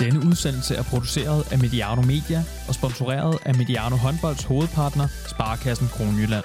Denne udsendelse er produceret af Mediano Media og sponsoreret af Mediano Håndbolds hovedpartner, Sparkassen Kronjylland.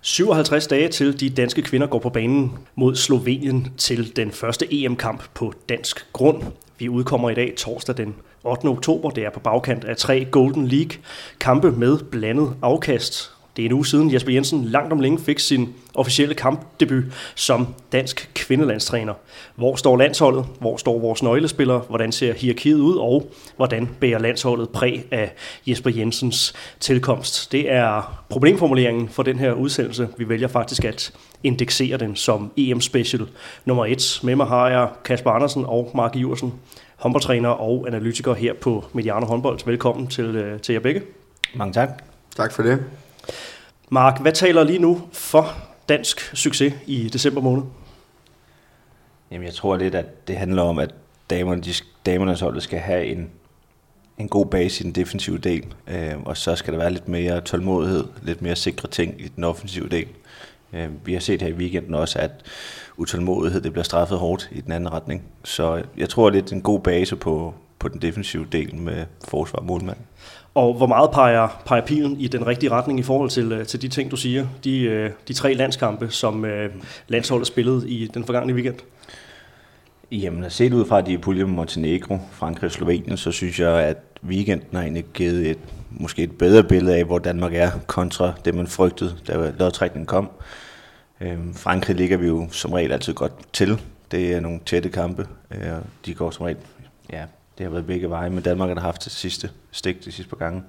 57 dage til de danske kvinder går på banen mod Slovenien til den første EM-kamp på dansk grund. Vi udkommer i dag torsdag den 8. oktober. Det er på bagkant af tre Golden League kampe med blandet afkast. Det er en uge siden Jesper Jensen langt om længe fik sin officielle kampdebut som dansk kvindelandstræner. Hvor står landsholdet? Hvor står vores nøglespillere? Hvordan ser hierarkiet ud? Og hvordan bærer landsholdet præg af Jesper Jensens tilkomst? Det er problemformuleringen for den her udsendelse. Vi vælger faktisk at indeksere den som EM-special nummer 1. Med mig har jeg Kasper Andersen og Mark Iversen, håndboldtræner og analytiker her på Mediano Håndbold. Velkommen til, øh, til jer begge. Mange tak. Tak for det. Mark, hvad taler lige nu for dansk succes i december måned? Jamen, jeg tror lidt, at det handler om, at damerne, de, damernes hold skal have en, en god base i den defensive del, øh, og så skal der være lidt mere tålmodighed, lidt mere sikre ting i den offensive del. Øh, vi har set her i weekenden også, at utålmodighed det bliver straffet hårdt i den anden retning. Så jeg tror lidt en god base på, på den defensive del med forsvar og målmand. Og hvor meget peger, peger pilen i den rigtige retning i forhold til, øh, til de ting, du siger? De, øh, de tre landskampe, som øh, landsholdet spillede i den forgangne weekend? Jamen, set ud fra, at de er pulje med Montenegro, Frankrig og Slovenien, så synes jeg, at weekenden har egentlig givet et, måske et bedre billede af, hvor Danmark er, kontra det, man frygtede, da lodtrækningen kom. Øhm, Frankrig ligger vi jo som regel altid godt til. Det er nogle tætte kampe. og de går som regel ja, det har været begge veje, men Danmark har haft det sidste stik de sidste par gange.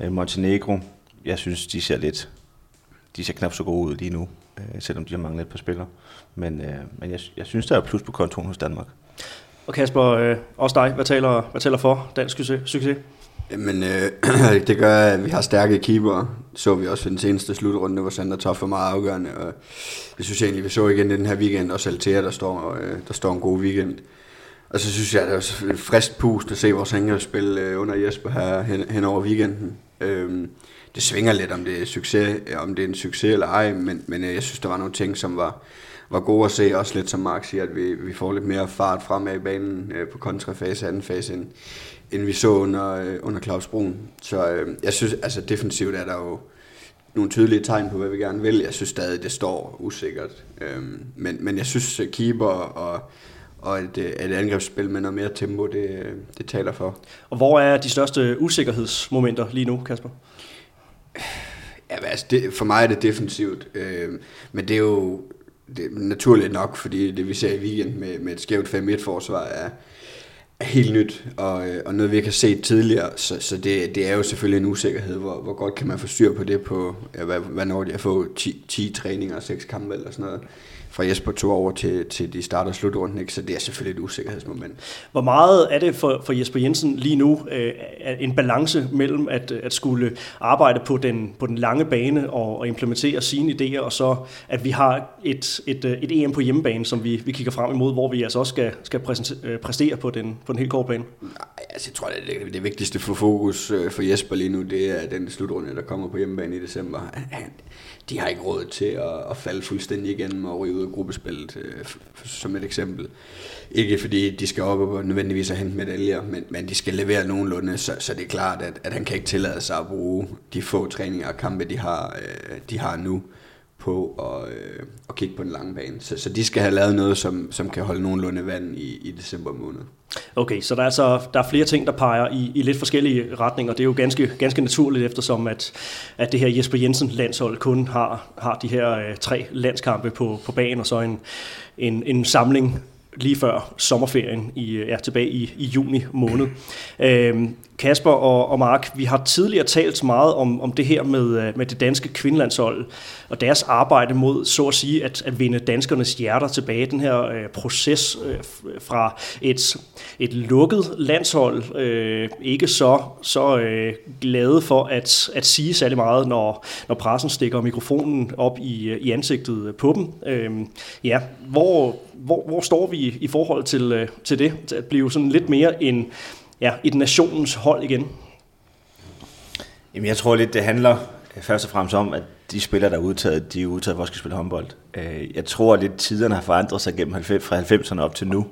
Øh, Montenegro, jeg synes, de ser lidt, de ser knap så gode ud lige nu, øh, selvom de har manglet et par spillere. Men, øh, men jeg, jeg synes, der er plus på kontoen hos Danmark. Og Kasper, øh, også dig, hvad taler, hvad taler for dansk succes? Jamen, øh, det gør, at vi har stærke keeper. Så vi også i den seneste slutrunde, hvor Sander Toff var meget afgørende. Og det synes jeg egentlig, vi så igen den her weekend. Og Altea, der står, øh, der står en god weekend. Og så synes jeg, at det er også frisk pust at se vores angrebsspil øh, under Jesper her hen, hen over weekenden. Øhm, det svinger lidt, om det er succes, øh, om det er en succes eller ej, men, men øh, jeg synes, der var nogle ting, som var, var gode at se. Også lidt som Mark siger, at vi, vi får lidt mere fart fremad i banen øh, på kontrafase, anden fase, end, end vi så under, øh, under Claus Brun. Så øh, jeg synes, altså defensivt er der jo nogle tydelige tegn på, hvad vi gerne vil. Jeg synes stadig, det står usikkert. Øh, men, men jeg synes, keeper og og et, øh, et angrebsspil med noget mere tempo, det, det taler for. Og hvor er de største usikkerhedsmomenter lige nu, Kasper? Ja, altså det, for mig er det defensivt, øh, men det er jo det naturligt nok, fordi det vi ser i weekend med, med et skævt 5-1-forsvar er, er helt nyt, og, øh, og noget vi ikke har set tidligere, så, så det, det er jo selvfølgelig en usikkerhed, hvor, hvor godt kan man få styr på det på, ja, hvad, hvad når de har fået 10, 10 træninger og 6 kampe eller sådan noget fra Jesper to over til, til de starter slutrunden, ikke? så det er selvfølgelig et usikkerhedsmoment. Hvor meget er det for, for Jesper Jensen lige nu øh, en balance mellem at, at skulle arbejde på den, på den lange bane og, og implementere sine idéer, og så at vi har et, et, øh, et EM på hjemmebane, som vi, vi kigger frem imod, hvor vi altså også skal, skal øh, præstere på den, på den helt korte bane? Nej, altså, jeg tror, det, det, det vigtigste for fokus øh, for Jesper lige nu, det er den slutrunde, der kommer på hjemmebane i december. De har ikke råd til at, at falde fuldstændig igennem og ryge ud af gruppespillet, øh, som et eksempel. Ikke fordi de skal op og nødvendigvis have hente medaljer, men, men de skal levere nogenlunde, så, så det er klart, at, at han kan ikke tillade sig at bruge de få træninger og kampe, de har, øh, de har nu på at, øh, at kigge på den lange bane. Så, så de skal have lavet noget, som, som kan holde nogenlunde vand i, i december måned. Okay, så der er, altså, der er flere ting, der peger i, i lidt forskellige retninger. Det er jo ganske, ganske naturligt, eftersom at, at det her Jesper Jensen landshold kun har, har de her øh, tre landskampe på, på banen, og så en, en, en samling lige før sommerferien i, ja, tilbage i, i juni måned. Øhm, Kasper og, og Mark, vi har tidligere talt meget om, om det her med, øh, med det danske kvindelandshold og deres arbejde mod, så at sige, at, at vinde danskernes hjerter tilbage. Den her øh, proces øh, fra et, et lukket landshold, øh, ikke så, så øh, glade for at, at sige særlig meget, når, når pressen stikker mikrofonen op i, øh, i ansigtet på dem. Øh, ja, hvor, hvor, hvor står vi i forhold til, øh, til det? Til at blive sådan lidt mere en ja, et nationens hold igen? Jamen, jeg tror lidt, det handler øh, først og fremmest om, at de spillere, der er udtaget, de er udtaget for at skal spille håndbold. Øh, jeg tror, lidt tiderne har forandret sig gennem 90, fra 90'erne op til nu.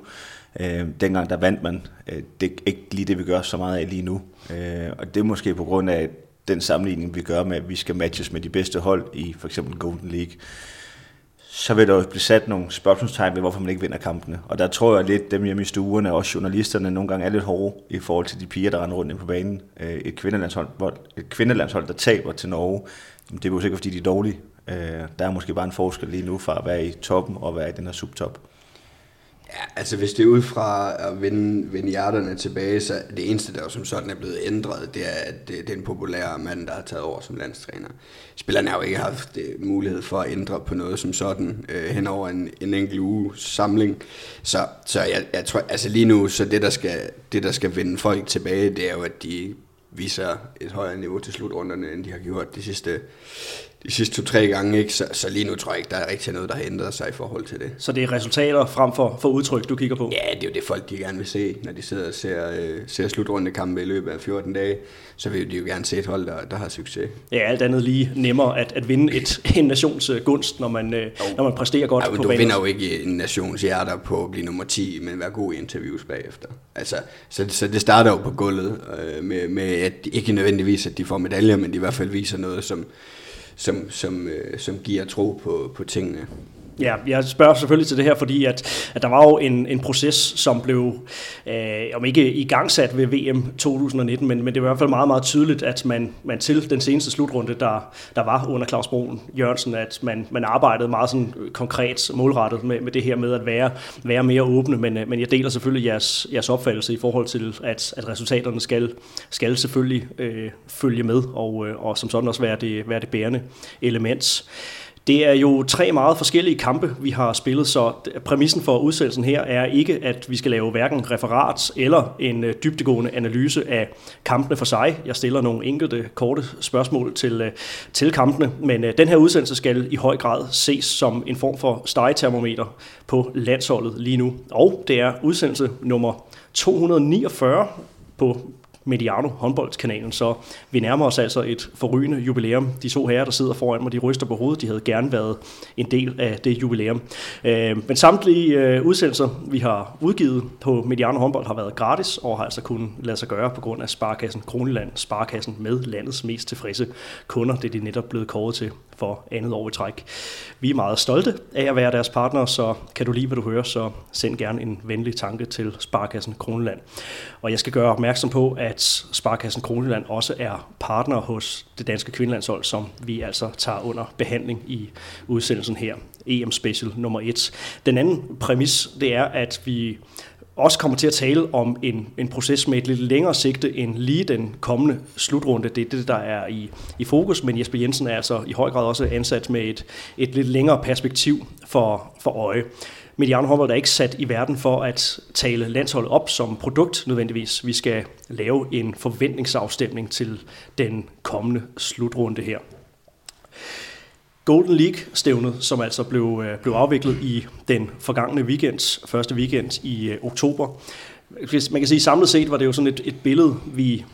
Øh, dengang der vandt man. Øh, det er ikke lige det, vi gør så meget af lige nu. Øh, og det er måske på grund af den sammenligning, vi gør med, at vi skal matches med de bedste hold i for eksempel Golden League så vil der jo blive sat nogle spørgsmålstegn ved, hvorfor man ikke vinder kampene. Og der tror jeg lidt, dem hjemme i stuerne, og også journalisterne, nogle gange er lidt hårde i forhold til de piger, der render rundt ind på banen. Øh, et kvindelandshold, et kvindelandshold der taber til Norge, det er jo sikkert, fordi de er dårlige. Øh, der er måske bare en forskel lige nu fra at være i toppen og være i den her subtop. Ja, altså hvis det er ud fra at vende, vende hjerterne tilbage, så det eneste, der jo som sådan er blevet ændret, det er, at det er den populære mand, der har taget over som landstræner. Spillerne har jo ikke haft øh, mulighed for at ændre på noget som sådan øh, hen over en, en enkelt uge samling. Så, så jeg, jeg tror, altså lige nu, så det der, skal, det, der skal vende folk tilbage, det er jo, at de viser et højere niveau til slutrunderne, end de har gjort de sidste de sidste to-tre gange, ikke? Så, så lige nu tror jeg ikke, der er rigtig noget, der har ændret sig i forhold til det. Så det er resultater frem for, for udtryk, du kigger på? Ja, det er jo det folk, de gerne vil se, når de sidder og ser, øh, ser slutrunde kampe i løbet af 14 dage. Så vil de jo gerne se et hold, der, der har succes. Ja, alt andet lige nemmere at, at vinde et, en nations gunst, når man, øh, når man præsterer godt ja, på Du banen. vinder jo ikke en nations hjerter på at blive nummer 10, men være god i interviews bagefter. Altså, så, så det starter jo på gulvet øh, med, med, at ikke nødvendigvis, at de får medaljer, men de i hvert fald viser noget, som, som, som, øh, som giver tro på, på tingene. Ja, jeg spørger selvfølgelig til det her, fordi at, at der var jo en, en proces, som blev, øh, om ikke i ved VM 2019, men, men det var i hvert fald meget, meget tydeligt, at man, man til den seneste slutrunde, der, der var under Claus Broen Jørgensen, at man, man arbejdede meget sådan konkret målrettet med, med det her med at være, være mere åbne, men, øh, men jeg deler selvfølgelig jeres, jeres opfattelse i forhold til, at, at resultaterne skal, skal selvfølgelig øh, følge med, og, øh, og som sådan også være det, være det bærende element. Det er jo tre meget forskellige kampe, vi har spillet, så præmissen for udsendelsen her er ikke, at vi skal lave hverken referat eller en øh, dybtegående analyse af kampene for sig. Jeg stiller nogle enkelte korte spørgsmål til, øh, til kampene, men øh, den her udsendelse skal i høj grad ses som en form for stegetermometer på landsholdet lige nu. Og det er udsendelse nummer 249 på Mediano håndboldskanalen, så vi nærmer os altså et forrygende jubilæum. De to herrer, der sidder foran mig, de ryster på hovedet, de havde gerne været en del af det jubilæum. Øh, men samtlige øh, udsendelser, vi har udgivet på Mediano håndbold, har været gratis og har altså kun lade sig gøre på grund af Sparkassen Kroneland, Sparkassen med landets mest tilfredse kunder. Det er de netop blevet kåret til for andet år i træk. Vi er meget stolte af at være deres partner, så kan du lide, hvad du hører, så send gerne en venlig tanke til Sparkassen Kroneland. Og jeg skal gøre opmærksom på, at Sparkassen Kroneland også er partner hos det danske kvindelandshold, som vi altså tager under behandling i udsendelsen her. EM Special nummer 1. Den anden præmis, det er, at vi også kommer til at tale om en, en proces med et lidt længere sigte end lige den kommende slutrunde. Det er det, der er i, i fokus, men Jesper Jensen er altså i høj grad også ansat med et, et lidt længere perspektiv for, for øje. Mediano håndbold er ikke sat i verden for at tale landsholdet op som produkt nødvendigvis. Vi skal lave en forventningsafstemning til den kommende slutrunde her. Golden League-stævnet, som altså blev, øh, blev afviklet i den forgangne weekend, første weekend i øh, oktober. Hvis man kan sige, samlet set var det jo sådan et, et billede, vi,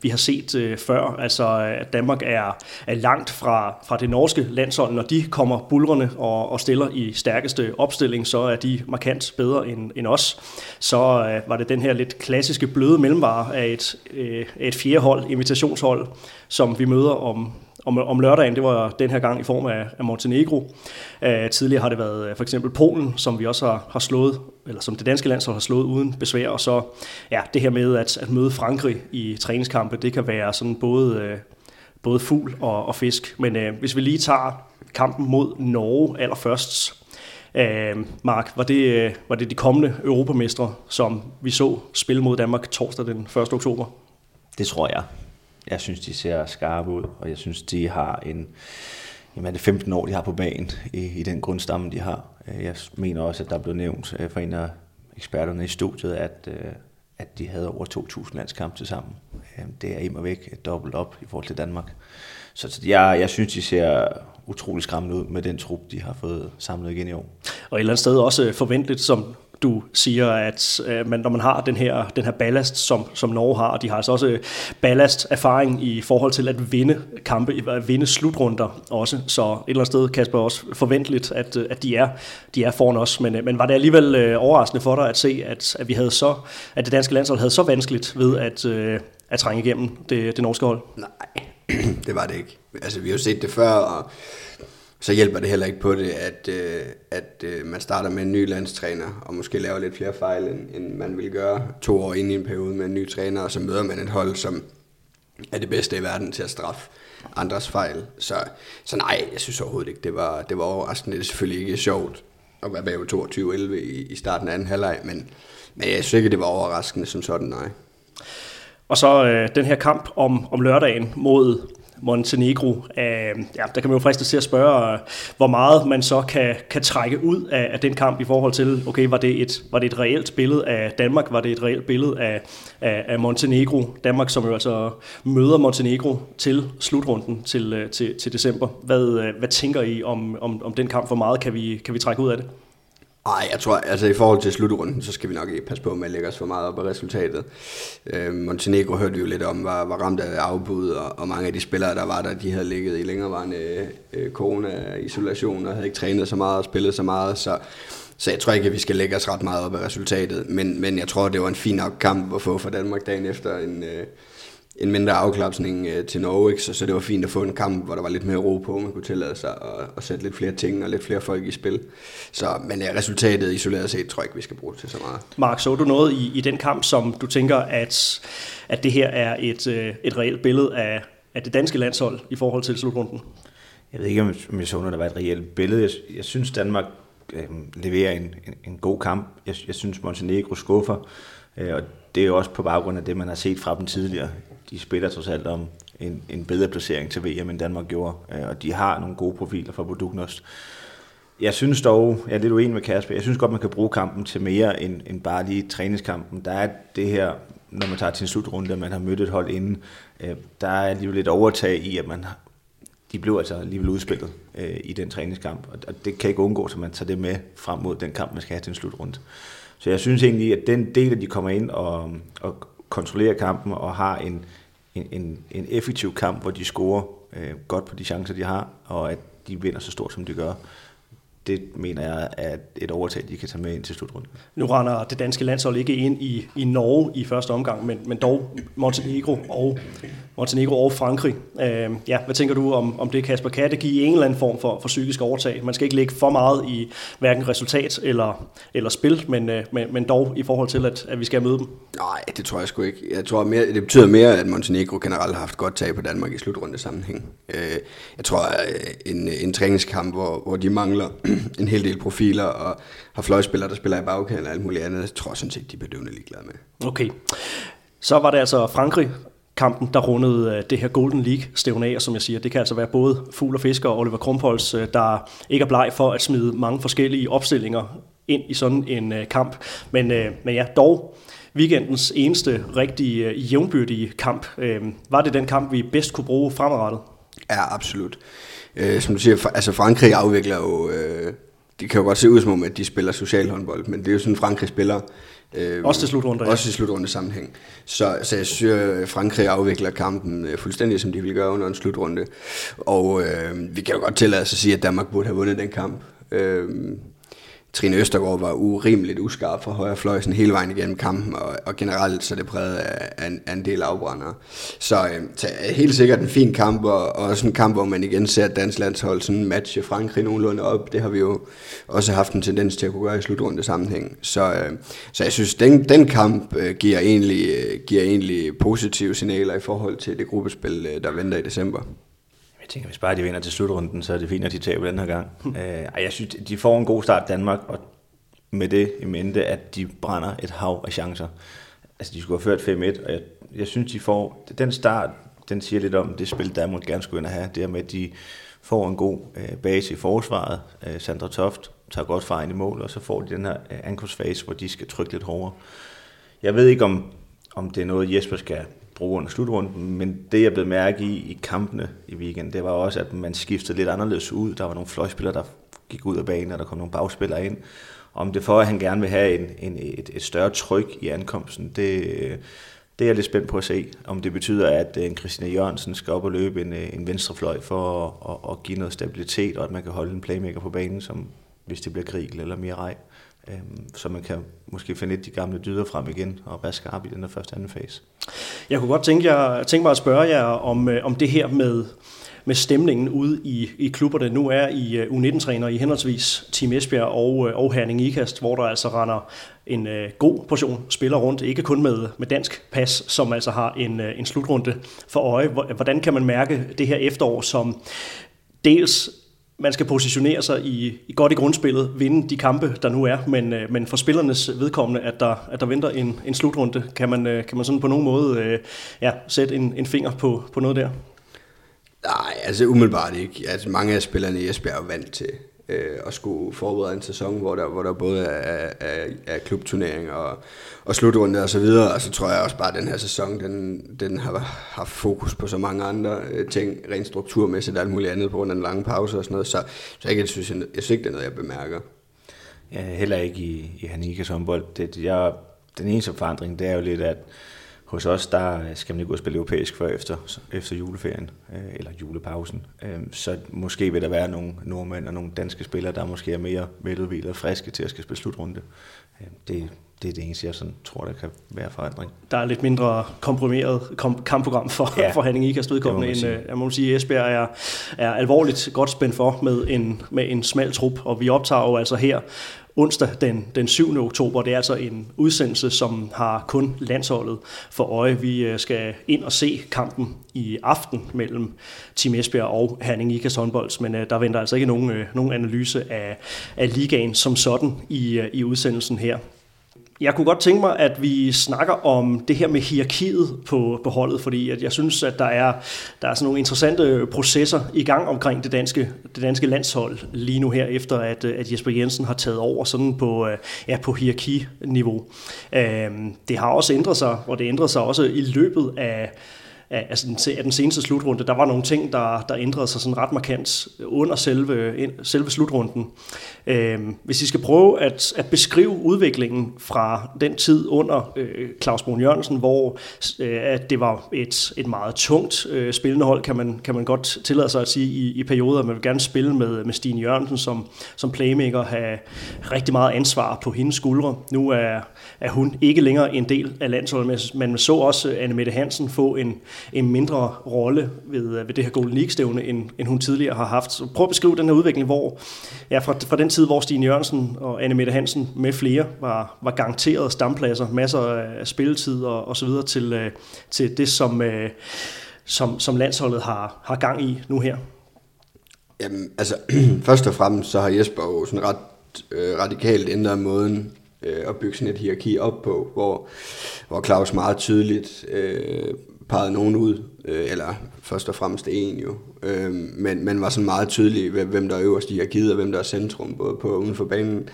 vi har set øh, før. Altså, at Danmark er, er langt fra, fra det norske landshold. Når de kommer bulrende og, og stiller i stærkeste opstilling, så er de markant bedre end, end os. Så øh, var det den her lidt klassiske bløde mellemvare af et, øh, et fjerdehold, invitationshold, som vi møder om om, om lørdagen, det var den her gang i form af, af Montenegro. Uh, tidligere har det været uh, for eksempel Polen, som vi også har, har slået, eller som det danske landshold har slået uden besvær, og så ja, det her med at, at møde Frankrig i træningskampe, det kan være sådan både, uh, både fugl og, og fisk. Men uh, hvis vi lige tager kampen mod Norge allerførst, Uh, Mark, var det, uh, var det de kommende europamestre, som vi så spille mod Danmark torsdag den 1. oktober? Det tror jeg. Jeg synes, de ser skarpe ud, og jeg synes, de har en... Jamen, er det 15 år, de har på banen i, i den grundstamme, de har. Øh, jeg mener også, at der blev nævnt øh, fra en af eksperterne i studiet, at, øh, at de havde over 2.000 landskampe til sammen. Det er immer væk et dobbelt op i forhold til Danmark. Så jeg, jeg synes, de ser utrolig skræmmende ud med den trup, de har fået samlet igen i år. Og et eller andet sted også forventeligt, som du siger, at øh, man, når man har den her, den her ballast, som, som Norge har, og de har altså også øh, ballast erfaring i forhold til at vinde kampe, at vinde slutrunder også, så et eller andet sted, Kasper, også forventeligt, at, øh, at de, er, de er foran os, men, øh, men var det alligevel øh, overraskende for dig at se, at, at vi havde så, at det danske landshold havde så vanskeligt ved at, øh, at trænge igennem det, det norske hold? Nej, det var det ikke. Altså, vi har jo set det før, og så hjælper det heller ikke på det, at, øh, at øh, man starter med en ny landstræner, og måske laver lidt flere fejl, end, end man vil gøre to år ind i en periode med en ny træner, og så møder man et hold, som er det bedste i verden til at straffe andres fejl. Så, så nej, jeg synes overhovedet ikke, det var, det var overraskende. Det er selvfølgelig ikke sjovt at være bagud 22-11 i, i starten af anden halvleg, men, men jeg synes ikke, det var overraskende som sådan, nej. Og så øh, den her kamp om, om lørdagen mod Montenegro. Øh, ja, der kan man jo friste til at spørge, øh, hvor meget man så kan, kan trække ud af, af den kamp i forhold til, okay, var det, et, var det et reelt billede af Danmark? Var det et reelt billede af, af, af Montenegro? Danmark, som jo altså møder Montenegro til slutrunden til, øh, til, til december. Hvad, øh, hvad tænker I om, om, om den kamp? Hvor meget kan vi, kan vi trække ud af det? Nej, jeg tror, altså i forhold til slutrunden, så skal vi nok ikke passe på med at lægge os for meget op af resultatet. Øh, Montenegro hørte vi jo lidt om, var, var ramt af afbud, og, og mange af de spillere, der var der, de havde ligget i længerevarende øh, corona-isolation, og havde ikke trænet så meget og spillet så meget, så, så jeg tror ikke, at vi skal lægge os ret meget op af resultatet, men, men jeg tror, det var en fin nok kamp at få for Danmark dagen efter en... Øh, en mindre afklapsning øh, til Norge, ikke? Så, så det var fint at få en kamp, hvor der var lidt mere ro på, man kunne tillade sig at, at sætte lidt flere ting og lidt flere folk i spil. Så, men ja, resultatet isoleret set tror jeg ikke, vi skal bruge det til så meget. Mark, så du noget i, i den kamp, som du tænker, at, at det her er et, øh, et reelt billede af, af det danske landshold i forhold til slutrunden? Jeg ved ikke, om jeg så, når der var et reelt billede. Jeg, jeg synes, Danmark øh, leverer en, en, en god kamp. Jeg, jeg synes, Montenegro skuffer. Øh, og det er jo også på baggrund af det, man har set fra dem tidligere de spiller trods alt om en, en bedre placering til VM, end Danmark gjorde, øh, og de har nogle gode profiler fra Budugnost. Jeg synes dog, jeg er lidt uenig med Kasper, jeg synes godt, man kan bruge kampen til mere end, end bare lige træningskampen. Der er det her, når man tager til en slutrunde, man har mødt et hold inden, øh, der er alligevel lidt overtag i, at man de blev altså alligevel udspillet øh, i den træningskamp, og det kan ikke undgå, at man tager det med frem mod den kamp, man skal have til en slutrunde. Så jeg synes egentlig, at den del, at de kommer ind og, og kontrollerer kampen og har en, en, en, en effektiv kamp, hvor de scorer øh, godt på de chancer, de har, og at de vinder så stort, som de gør det mener jeg er et overtag, de kan tage med ind til slutrunden. Nu render det danske landshold ikke ind i, i Norge i første omgang, men, men dog Montenegro og, Montenegro og Frankrig. Øh, ja, hvad tænker du om, om det, Kasper? Kan det give en eller anden form for, for psykisk overtag? Man skal ikke lægge for meget i hverken resultat eller, eller spil, men, øh, men, men dog i forhold til, at, at vi skal møde dem. Nej, det tror jeg sgu ikke. Jeg tror mere, det betyder mere, at Montenegro generelt har haft godt tag på Danmark i slutrunde sammenhæng. Øh, jeg tror, at en, en træningskamp, hvor, hvor de mangler en hel del profiler og har fløjspillere, der spiller i bagkant og alt muligt andet. Jeg tror sådan set, de er bedøvende ligeglade med. Okay. Så var det altså Frankrig, kampen, der rundede øh, det her Golden League-stævne af, og som jeg siger, det kan altså være både Fugl og Fisker og Oliver Krumpholz, øh, der ikke er bleg for at smide mange forskellige opstillinger ind i sådan en øh, kamp. Men, men ja, dog weekendens eneste rigtige jævnbyrdige kamp. Var det den kamp, vi bedst kunne bruge fremadrettet? Ja, absolut øh, som du siger, altså Frankrig afvikler jo, øh, det kan jo godt se ud som om, at de spiller social håndbold, men det er jo sådan, Frankrig spiller. Øh, også til slutrunde, ja. Også til slutrunde sammenhæng. Så, så jeg synes, at Frankrig afvikler kampen øh, fuldstændig, som de ville gøre under en slutrunde. Og øh, vi kan jo godt tillade os at sige, at Danmark burde have vundet den kamp. Øh, Trine Østergaard var urimeligt uskarp fra højre fløj sådan hele vejen igennem kampen, og, og generelt så er det præget af, af, en, af en del afbrændere. Så, øh, så helt sikkert en fin kamp, og, og også en kamp, hvor man igen ser dansk landshold sådan matche Frankrig nogenlunde op. Det har vi jo også haft en tendens til at kunne gøre i slutrunde sammenhæng. Så, øh, så jeg synes, den, den kamp øh, giver, egentlig, øh, giver egentlig positive signaler i forhold til det gruppespil, øh, der venter i december tænker, hvis bare de vinder til slutrunden, så er det fint, at de taber den her gang. uh, jeg synes, de får en god start Danmark, og med det i mente, at de brænder et hav af chancer. Altså, de skulle have ført 5-1, og jeg, jeg synes, de får... Den start, den siger lidt om det spil, Danmark gerne skulle have. Det med, at de får en god uh, base i forsvaret. Uh, Sandra Toft tager godt fejl i mål, og så får de den her uh, angrebsfase, hvor de skal trykke lidt hårdere. Jeg ved ikke, om, om det er noget, Jesper skal bruge under slutrunden, men det jeg blev mærke i i kampene i weekenden, det var også, at man skiftede lidt anderledes ud. Der var nogle fløjspillere, der gik ud af banen, og der kom nogle bagspillere ind. Om det for, at han gerne vil have en, en, et, et større tryk i ankomsten, det, det er jeg lidt spændt på at se. Om det betyder, at øh, en Christina Jørgensen skal op og løbe en, øh, en venstrefløj for at, at, at give noget stabilitet, og at man kan holde en playmaker på banen, som hvis det bliver Grigel eller Mirai. Øhm, så man kan måske finde lidt de gamle dyder frem igen og være skarp i den der første anden fase. Jeg kunne godt tænke, jeg, tænke mig at spørge jer om, øh, om det her med, med stemningen ude i, i klubberne. Nu er I øh, U19-træner i henholdsvis Team Esbjerg og, øh, og Herning Ikast, hvor der altså render en uh, god portion spiller rundt, ikke kun med, med dansk pas, som altså har en, uh, en slutrunde for øje. Hvordan kan man mærke det her efterår, som dels man skal positionere sig i, i godt i grundspillet, vinde de kampe, der nu er, men, øh, men for spillernes vedkommende, at der, at der venter en, en slutrunde, kan man, øh, kan man sådan på nogen måde øh, ja, sætte en, en finger på, på noget der? Nej, altså umiddelbart ikke. Altså, mange af spillerne i Esbjerg er vant til øh, at skulle forberede en sæson, hvor der, hvor der både er, er, er klubturnering og, og slutrunde og så videre, og så tror jeg også bare, at den her sæson, den, den har haft fokus på så mange andre øh, ting, rent strukturmæssigt og alt muligt andet på grund af den lange pause og sådan noget, så, så jeg, synes, jeg, jeg synes ikke, det er noget, jeg bemærker. Ja, heller ikke i, i Hanikas håndbold. Det, jeg, den eneste forandring, det er jo lidt, at hos os, der skal man ikke gå og spille europæisk før efter, efter juleferien, øh, eller julepausen. Øh, så måske vil der være nogle nordmænd og nogle danske spillere, der måske er mere veludvilede og friske til at skal spille slutrunde. Øh, det, det er det eneste, jeg sådan tror, der kan være forandring. Der er lidt mindre komprimeret kom- kampprogram for, ja, for Henning Ikast udkommende, end øh, jeg må sige, Esbjerg er, er alvorligt godt spændt for med en, med en smal trup, og vi optager jo altså her onsdag den, den 7. oktober. Det er altså en udsendelse, som har kun landsholdet for øje. Vi øh, skal ind og se kampen i aften mellem Team Esbjerg og Herning Ikas håndbold, men øh, der venter altså ikke nogen, øh, nogen analyse af, af ligaen som sådan i, i udsendelsen her. Jeg kunne godt tænke mig, at vi snakker om det her med hierarkiet på, på holdet, fordi at jeg synes, at der er, der er sådan nogle interessante processer i gang omkring det danske, det danske landshold lige nu her, efter at, at Jesper Jensen har taget over sådan på, øh, ja, på hierarkiniveau. Øhm, det har også ændret sig, og det ændrede sig også i løbet af af, altså den, af den seneste slutrunde, der var nogle ting, der, der ændrede sig sådan ret markant under selve, selve slutrunden. Øh, hvis I skal prøve at, at beskrive udviklingen fra den tid under øh, Claus Brun Jørgensen, hvor øh, at det var et, et meget tungt øh, spillende hold, kan man, kan man godt tillade sig at sige i, i perioder. Man vil gerne spille med, med Stine Jørgensen som, som playmaker, have rigtig meget ansvar på hendes skuldre. Nu er, er hun ikke længere en del af landsholdet, men man så også øh, Anne Mette Hansen få en, en mindre rolle ved, øh, ved det her Golden League-stævne, end, end hun tidligere har haft. Så prøv at beskrive den her udvikling, hvor ja, fra, fra den tid, hvor Stine Jørgensen og Anne Mette Hansen med flere var, var garanteret stampladser, masser af spilletid og, og så videre til, øh, til det, som, øh, som, som landsholdet har, har gang i nu her. Jamen, altså, først og fremmest så har Jesper jo sådan ret øh, radikalt ændret måden øh, at bygge sådan et hierarki op på, hvor, hvor Claus meget tydeligt øh, pegede nogen ud, øh, eller først og fremmest en jo, øh, men man var sådan meget tydelig, hvem der er øverst i hierarkiet, og hvem der er centrum, både på uden for banen,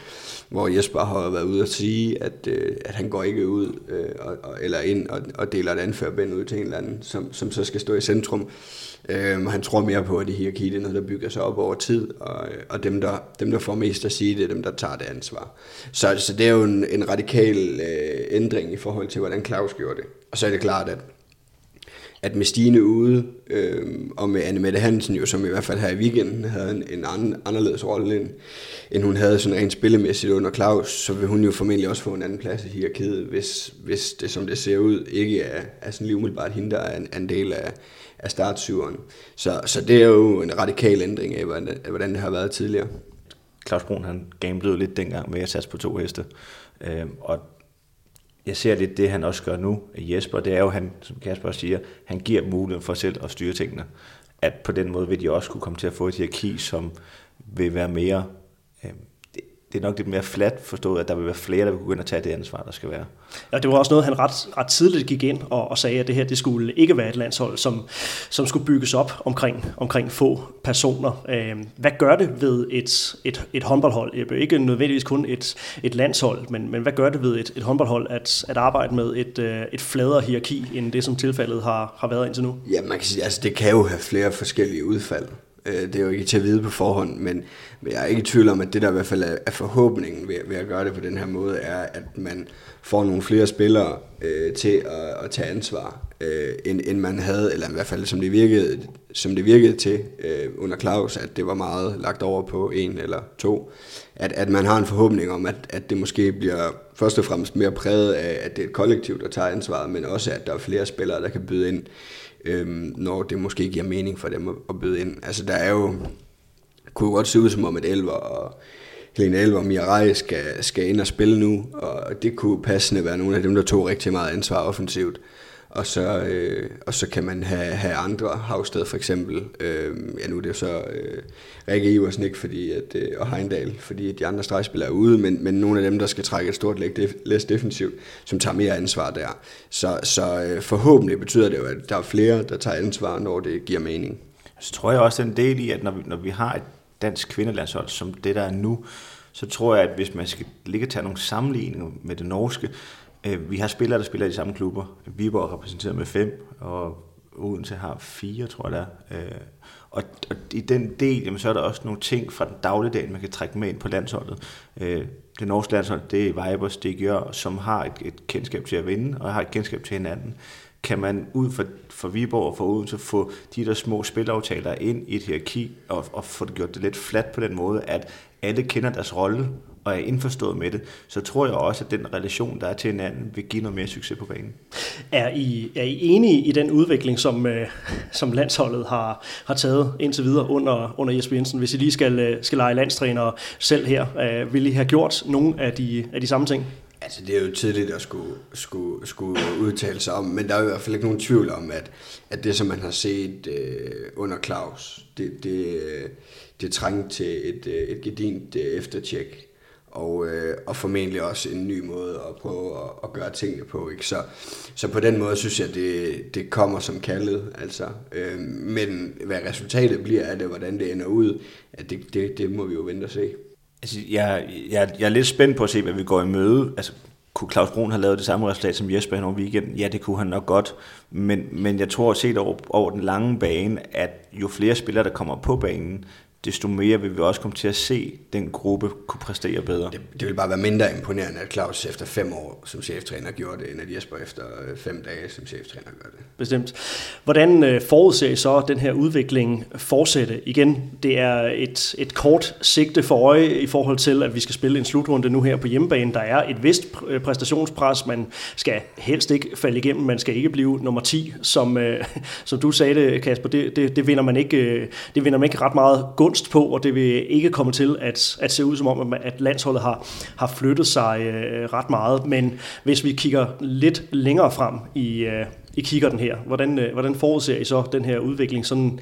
hvor Jesper har været ude at sige, at, øh, at han går ikke ud øh, og, og, eller ind og, og deler et anførbind ud til en eller anden, som, som så skal stå i centrum. Øh, han tror mere på, at det hierarki det er noget, der bygger sig op over tid, og, og dem, der, dem, der får mest at sige, det er dem, der tager det ansvar. Så, så det er jo en, en radikal øh, ændring i forhold til, hvordan Claus gjorde det. Og så er det klart, at at med Stine ude, øh, og med Anne Mette Hansen jo, som i hvert fald her i weekenden havde en, en anden, anderledes rolle, end, end hun havde sådan rent spillemæssigt under Claus, så vil hun jo formentlig også få en anden plads i hierarkiet, hvis, hvis det, som det ser ud, ikke er, er sådan lige umiddelbart hende, der er en, en del af, af startsyveren. Så, så det er jo en radikal ændring af, hvordan, af, hvordan det har været tidligere. Claus Brun, han gamblede lidt dengang med at satse på to heste, øh, og jeg ser lidt det, han også gør nu, Jesper, det er jo, han, som Kasper siger, han giver muligheden for selv at styre tingene. At på den måde vil de også kunne komme til at få et hierarki, som vil være mere det er nok lidt mere flat forstået, at der vil være flere, der vil kunne gå ind og tage det ansvar, der skal være. Ja, det var også noget, han ret, ret tidligt gik ind og, og sagde, at det her det skulle ikke være et landshold, som, som skulle bygges op omkring, omkring få personer. Øh, hvad gør det ved et, et, et håndboldhold? Ikke nødvendigvis kun et, et landshold, men, men hvad gør det ved et, et håndboldhold at, at arbejde med et, øh, et fladere hierarki, end det, som tilfældet har, har været indtil nu? Ja, man kan sige, altså det kan jo have flere forskellige udfald. Øh, det er jo ikke til at vide på forhånd, men, men jeg er ikke i tvivl om, at det der i hvert fald er, forhåbningen ved, ved at gøre det på den her måde, er, at man får nogle flere spillere øh, til at, at tage ansvar, øh, end, end man havde, eller i hvert fald som det virkede, som det virkede til øh, under Claus, at det var meget lagt over på en eller to. At, at man har en forhåbning om, at, at det måske bliver først og fremmest mere præget af, at det er et kollektiv, der tager ansvaret, men også at der er flere spillere, der kan byde ind øhm, når det måske giver mening for dem at, at byde ind. Altså der er jo, kunne godt se ud som om, at Elver og Helene Elver og Mirai skal, skal ind og spille nu, og det kunne passende være nogle af dem, der tog rigtig meget ansvar offensivt og så, øh, og så kan man have, have andre havsted for eksempel. Øh, ja, nu er det så øh, Rikke Iversen ikke, fordi at, øh, og Heindal, fordi de andre stregspillere er ude, men, men nogle af dem, der skal trække et stort læg def, læs defensivt, som tager mere ansvar der. Så, så øh, forhåbentlig betyder det jo, at der er flere, der tager ansvar, når det giver mening. Så tror jeg også en del i, at når vi, når vi har et dansk kvindelandshold som det, der er nu, så tror jeg, at hvis man skal ligge og tage nogle sammenligninger med det norske, Øh, vi har spillere, der spiller i de samme klubber. Viborg er repræsenteret med fem, og Odense har fire, tror jeg der. Øh, og, og i den del, jamen, så er der også nogle ting fra den dagligdag, man kan trække med ind på landsholdet. Øh, det norske landshold, det er Vibers, det gør, som har et, et kendskab til at vinde, og har et kendskab til hinanden. Kan man ud for, for Viborg og for Odense få de der små spilaftaler ind i et hierarki, og, og få det gjort det lidt fladt på den måde, at alle kender deres rolle, og er indforstået med det, så tror jeg også, at den relation, der er til hinanden, vil give noget mere succes på banen. Er I, er I enige i den udvikling, som, øh, som landsholdet har, har taget indtil videre under, under Jesper Jensen? Hvis I lige skal, øh, skal lege landstræner selv her, øh, vil I have gjort nogle af de, af de samme ting? Altså, det er jo tidligt at skulle, skulle, skulle udtale sig om, men der er i hvert fald ikke nogen tvivl om, at, at det, som man har set øh, under Claus, det, det, det trængte til et, et gedint eftertjek og, øh, og formentlig også en ny måde at prøve at, at gøre tingene på. Ikke? Så, så på den måde synes jeg, det, det kommer som kaldet. Altså. Øh, men hvad resultatet bliver af det, hvordan det ender ud, at det, det, det må vi jo vente og se. Altså, jeg, jeg, jeg er lidt spændt på at se, hvad vi går i møde. Altså, kunne Claus Brun have lavet det samme resultat som Jesper hen over weekenden? Ja, det kunne han nok godt. Men, men jeg tror set over, over den lange bane, at jo flere spillere, der kommer på banen, desto mere vil vi også komme til at se den gruppe kunne præstere bedre. Det, det vil bare være mindre imponerende, at Claus efter fem år som cheftræner gjorde det, end at Jesper efter øh, fem dage som cheftræner gør det. Bestemt. Hvordan øh, forudser I så den her udvikling fortsætte? Igen, det er et, et kort sigte for øje i forhold til, at vi skal spille en slutrunde nu her på hjemmebane. Der er et vist øh, præstationspres. Man skal helst ikke falde igennem. Man skal ikke blive nummer 10, som, som du sagde det, Kasper. Det, det, det, vinder man ikke, det vinder man ikke ret meget gunst på, og det vil ikke komme til at, at se ud som om, at landsholdet har, har flyttet sig øh, ret meget. Men hvis vi kigger lidt længere frem i, øh, i kigger den her, hvordan, øh, hvordan forudser I så den her udvikling sådan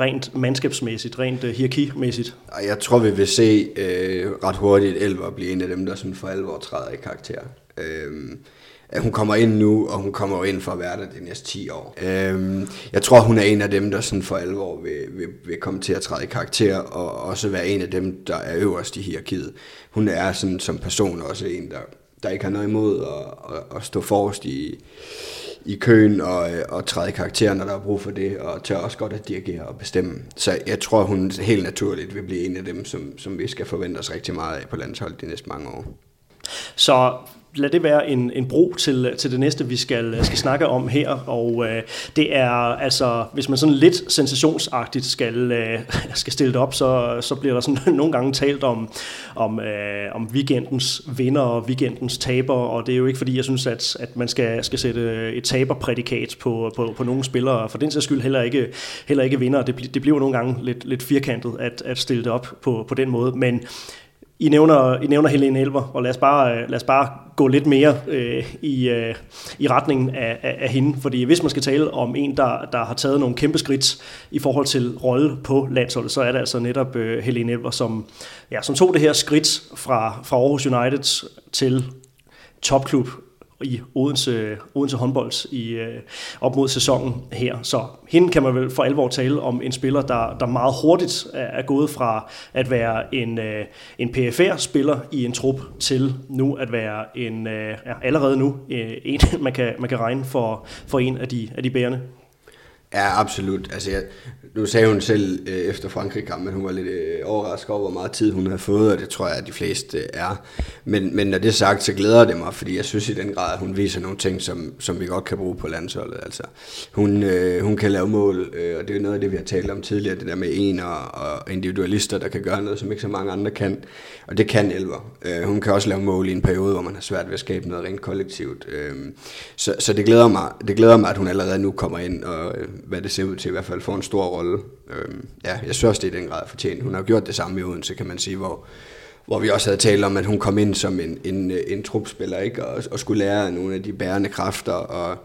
rent mandskabsmæssigt, rent øh, hierarkimæssigt? Jeg tror, vi vil se øh, ret hurtigt Elver blive en af dem, der sådan for alvor træder i karakter. Øh, at hun kommer ind nu, og hun kommer ind for at være der de næste 10 år. Øhm, jeg tror, hun er en af dem, der sådan for alvor vil, vil, vil komme til at træde i karakter, og også være en af dem, der er øverst i hierarkiet. Hun er sådan som person også en, der, der ikke har noget imod at, at, at stå forrest i, i køen og, og træde i karakter, når der er brug for det, og tør også godt at dirigere og bestemme. Så jeg tror, hun helt naturligt vil blive en af dem, som, som vi skal forvente os rigtig meget af på landsholdet de næste mange år. Så lad det være en, en bro til, til det næste, vi skal, skal snakke om her. Og øh, det er altså, hvis man sådan lidt sensationsagtigt skal, øh, skal stille det op, så, så bliver der sådan nogle gange talt om, om, øh, om weekendens vinder og weekendens taber, og det er jo ikke fordi, jeg synes, at, at man skal, skal sætte et taberprædikat på, på, på nogle spillere, for den sags skyld heller ikke, heller ikke vinder. Det, det bliver nogle gange lidt, lidt firkantet at, at stille det op på, på den måde, men i nævner, I nævner Helene Elver, og lad os bare, lad os bare gå lidt mere øh, i, øh, i retningen af, af, af hende. Fordi hvis man skal tale om en, der, der har taget nogle kæmpe skridt i forhold til rolle på landsholdet, så er det altså netop øh, Helene Elver, som, ja, som tog det her skridt fra, fra Aarhus United til topklub i Odense, Odense håndbold i, øh, op mod sæsonen her. Så hende kan man vel for alvor tale om en spiller, der, der meget hurtigt er, gået fra at være en, øh, en PFR-spiller i en trup til nu at være en, øh, ja, allerede nu øh, en, man kan, man kan regne for, for en af de, af de bærende. Ja, absolut. Altså, jeg, nu sagde hun selv øh, efter Frankrig-kampen, at hun var lidt øh, overrasket over, hvor meget tid hun havde fået, og det tror jeg, at de fleste øh, er. Men, men når det er sagt, så glæder det mig, fordi jeg synes i den grad, at hun viser nogle ting, som, som vi godt kan bruge på landsholdet. Altså, hun, øh, hun kan lave mål, øh, og det er noget af det, vi har talt om tidligere, det der med en og, og individualister, der kan gøre noget, som ikke så mange andre kan. Og det kan Elver. Øh, hun kan også lave mål i en periode, hvor man har svært ved at skabe noget rent kollektivt. Øh, så så det, glæder mig, det glæder mig, at hun allerede nu kommer ind, og øh, hvad det ser ud til i hvert fald får en stor rolle. Øh, ja, jeg synes også, det er i den grad fortjent. Hun har gjort det samme i Odense, kan man sige, hvor, hvor vi også havde talt om, at hun kom ind som en, en, en trupspiller, ikke? Og, og skulle lære nogle af de bærende kræfter, og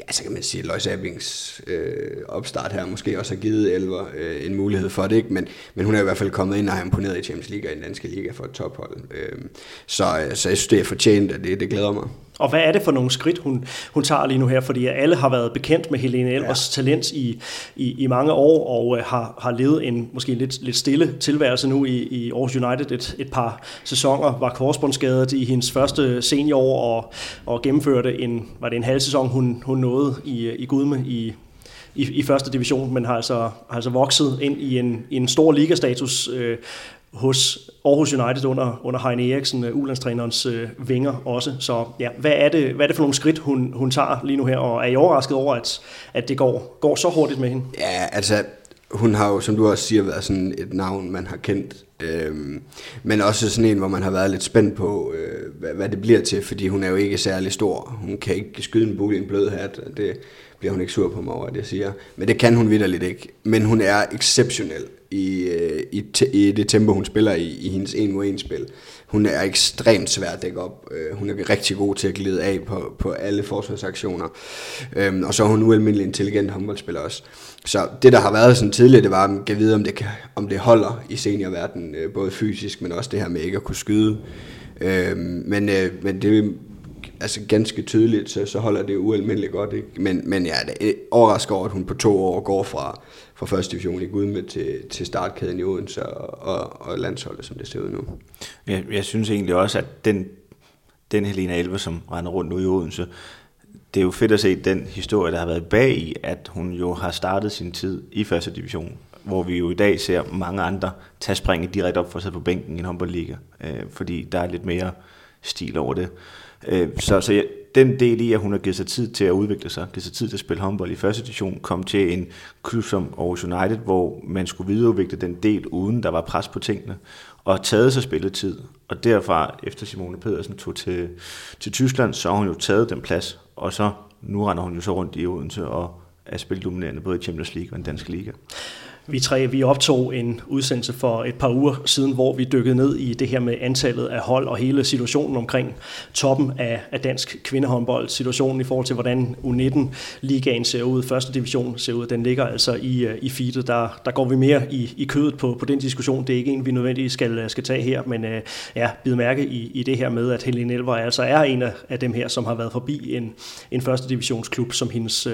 ja, så kan man sige, at Lois Abings øh, opstart her måske også har givet Elver øh, en mulighed for det, ikke? Men, men hun er i hvert fald kommet ind og har imponeret i Champions League og i den danske liga for et tophold. Øhm, øh, så, så jeg synes, det er fortjent, og det, det glæder mig. Og hvad er det for nogle skridt, hun, hun tager lige nu her? Fordi alle har været bekendt med Helene Elvers ja. talent i, i, i mange år, og øh, har, har levet en måske lidt, lidt stille tilværelse nu i, i Aarhus United et, et par sæsoner. Var korsbåndsskadet i hendes første seniorår, og, og gennemførte en, var det en halv sæson, hun, hun nåede i, i Gudme i, i, i første division, men har altså, har altså vokset ind i en, i en stor ligastatus øh, hos Aarhus United under, under Heine Eriksen, øh, ulandstrænerens øh, vinger også. Så ja, hvad er, det, hvad er det for nogle skridt, hun, hun tager lige nu her, og er I overrasket over, at, at det går, går så hurtigt med hende? Ja, altså hun har jo, som du også siger, været sådan et navn, man har kendt. Øhm, men også sådan en, hvor man har været lidt spændt på, øh, hvad, hvad det bliver til, fordi hun er jo ikke særlig stor. Hun kan ikke skyde en bule i en blød hat, det bliver hun ikke sur på mig over, at jeg siger. Men det kan hun vidderligt ikke. Men hun er exceptionel i, øh, i, i det tempo, hun spiller i, i hendes en mod en spil. Hun er ekstremt svær at dække op. Øh, hun er rigtig god til at glide af på, på alle forsvarsaktioner. Øhm, og så er hun ualmindelig intelligent håndboldspiller også. Så det, der har været sådan tidligere, det var, at man vide, om det, kan, om det holder i seniorverdenen, øh, både fysisk, men også det her med ikke at kunne skyde. Øhm, men, men det altså ganske tydeligt, så, så holder det ualmindeligt godt. Ikke? Men, men ja, det er øh, overrasket over, at hun på to år går fra, fra første division i Gudme til, til startkæden i Odense og, og, og landsholdet, som det ser ud nu. Jeg, jeg synes egentlig også, at den, den Helena Elve, som render rundt nu i Odense, det er jo fedt at se den historie, der har været bag i, at hun jo har startet sin tid i første division, hvor vi jo i dag ser mange andre tage springet direkte op for at sidde på bænken i en håndboldliga, øh, fordi der er lidt mere stil over det. Øh, så, så jeg, den del i, at hun har givet sig tid til at udvikle sig, givet sig tid til at spille håndbold i første division, kom til en klub som Aarhus United, hvor man skulle videreudvikle den del, uden der var pres på tingene, og taget sig spilletid. Og derfra, efter Simone Pedersen tog til, til Tyskland, så har hun jo taget den plads, og så nu render hun jo så rundt i Odense og er spildominerende både i Champions League og den danske liga. Vi tre vi optog en udsendelse for et par uger siden, hvor vi dykkede ned i det her med antallet af hold og hele situationen omkring toppen af, af dansk kvindehåndbold. Situationen i forhold til, hvordan U19-ligaen ser ud, første division ser ud, den ligger altså i, øh, i feedet. Der, der går vi mere i, i kødet på, på den diskussion. Det er ikke en, vi nødvendigvis skal, øh, skal tage her, men øh, ja, bid mærke i, i det her med, at Helene Elver altså er en af, af dem her, som har været forbi en, en første divisionsklub som hendes,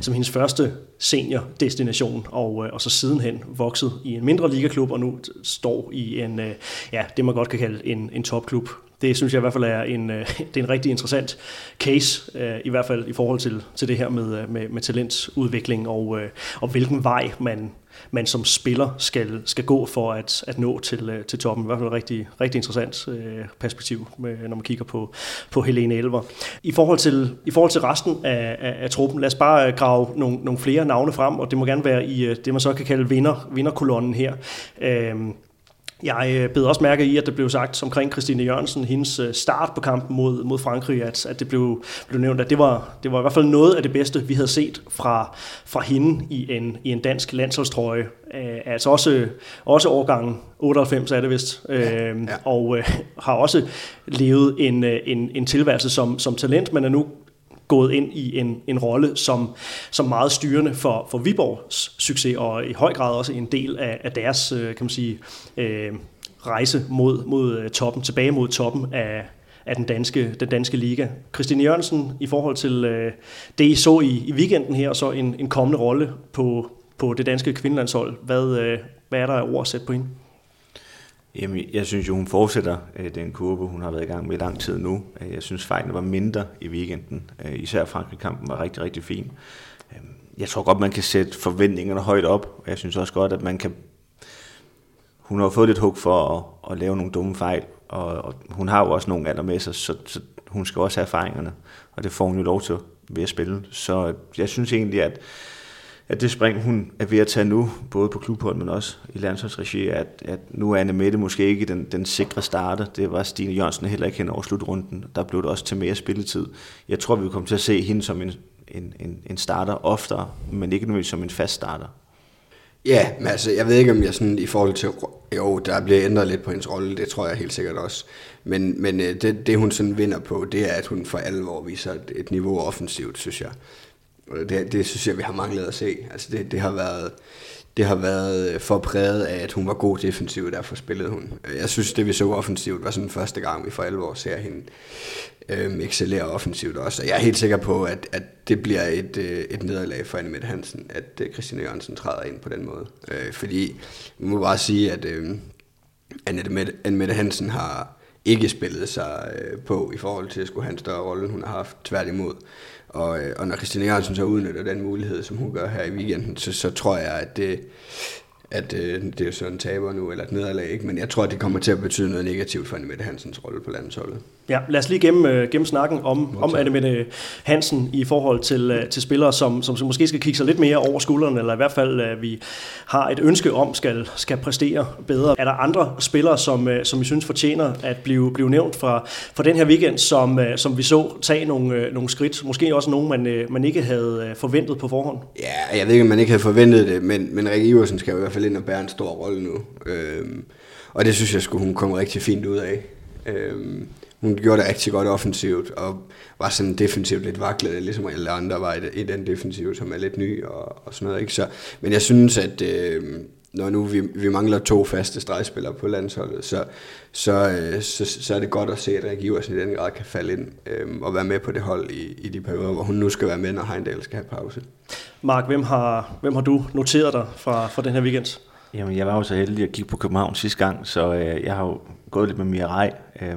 som hendes første senior-destination, og, og så sidenhen vokset i en mindre ligaklub, og nu står i en, øh, ja, det man godt kan kalde en, en topklub. Det synes jeg i hvert fald er en, øh, det er en rigtig interessant case, øh, i hvert fald i forhold til, til det her med, øh, med, med talentudvikling, og, øh, og hvilken vej man, man som spiller skal, skal gå for at, at nå til, øh, til toppen. I hvert fald et rigtig, rigtig interessant øh, perspektiv, med, når man kigger på, på Helene Elver. I forhold til, i forhold til resten af, af, af truppen, lad os bare grave nogle, nogle flere navne frem, og det må gerne være i det, man så kan kalde vinder, vinderkolonnen her. Øh, jeg øh, bed også mærke i, at det blev sagt omkring Christine Jørgensen, hendes øh, start på kampen mod, mod Frankrig, at, at det blev, blev nævnt, at det var, det var i hvert fald noget af det bedste, vi havde set fra, fra hende i en, i en dansk landsholdstrøje. Øh, altså også, også årgangen 98 er det vist, øh, ja, ja. og øh, har også levet en, øh, en, en tilværelse som, som talent, men er nu gået ind i en, en rolle som, som meget styrende for, for Viborgs succes, og i høj grad også en del af, af deres øh, kan man sige, øh, rejse mod, mod øh, toppen, tilbage mod toppen af, af den danske, den danske liga. Christine Jørgensen, i forhold til øh, det, I så i, i weekenden her, og så en, en kommende rolle på, på det danske kvindelandshold, hvad, øh, hvad er der af ord at sætte på hende? Jamen, jeg synes jo, hun fortsætter øh, den kurve, hun har været i gang med i lang tid nu. Øh, jeg synes, fejlene var mindre i weekenden. Øh, især Frankrig-kampen var rigtig, rigtig fin. Øh, jeg tror godt, man kan sætte forventningerne højt op. Jeg synes også godt, at man kan... Hun har fået lidt hug for at, at lave nogle dumme fejl, og, og hun har jo også nogle alder med sig, så, så hun skal også have erfaringerne, og det får hun jo lov til ved at spille. Så jeg synes egentlig, at, at det spring, hun er ved at tage nu, både på klubhold, men også i landsholdsregi, at, at nu er Anne Mette måske ikke den, den sikre starter. Det var Stine Jørgensen heller ikke hen over slutrunden. Der blev det også til mere spilletid. Jeg tror, vi kommer til at se hende som en, en, en, en starter oftere, men ikke nødvendigvis som en fast starter. Ja, men altså, jeg ved ikke, om jeg sådan i forhold til... Jo, der bliver ændret lidt på hendes rolle, det tror jeg helt sikkert også. Men, men øh, det, det, hun sådan vinder på, det er, at hun for alvor viser et, et niveau offensivt, synes jeg. Det, det synes jeg, vi har manglet at se. Altså, det, det har været det har været øh, for præget af, at hun var god defensiv, derfor spillede hun. Øh, jeg synes, det vi så offensivt var sådan første gang, vi for alvor ser hende øh, excellere offensivt også. Og jeg er helt sikker på, at, at det bliver et, øh, et nederlag for Anne Mette Hansen, at øh, Christine Jørgensen træder ind på den måde. Øh, fordi, vi må bare sige, at øh, Anne Mette, Anne Mette Hansen har ikke spillet sig øh, på i forhold til at skulle have en større rolle, end hun har haft tværtimod. Og, øh, og når Christine Jørgensen så udnytter den mulighed, som hun gør her i weekenden, så, så tror jeg, at det, at øh, det er jo sådan en taber nu, eller et nederlag, ikke? men jeg tror, at det kommer til at betyde noget negativt for Annemette Hansens rolle på landsholdet. Ja, lad os lige gennem, øh, gennem snakken om, om Annemette Hansen i forhold til, øh, til spillere, som, som, som måske skal kigge sig lidt mere over skulderen, eller i hvert fald øh, vi har et ønske om, skal, skal præstere bedre. Er der andre spillere, som, øh, som vi synes fortjener at blive, blive nævnt fra, fra den her weekend, som, øh, som vi så tage nogle, øh, nogle skridt? Måske også nogen, man, øh, man ikke havde øh, forventet på forhånd? Ja, jeg ved ikke, om man ikke havde forventet det, men, men Rikke Iversen skal i hvert fald ind og bære en stor rolle nu. Øhm, og det synes jeg skulle hun kom rigtig fint ud af. Øhm, hun gjorde det rigtig godt offensivt, og var sådan defensivt lidt vaklet, ligesom alle andre var i, i den defensiv, som er lidt ny og, og sådan noget. Ikke? Så, men jeg synes, at øh, når nu vi, vi mangler to faste stregspillere på landsholdet, så, så, øh, så, så er det godt at se, at Rik Iversen i den grad kan falde ind øh, og være med på det hold i, i de perioder, hvor hun nu skal være med, når Heindal skal have pause. Mark, hvem har, hvem har du noteret dig fra, fra den her weekend? Jamen, jeg var jo så heldig at kigge på København sidste gang, så øh, jeg har jo gået lidt med Mirai. Øh,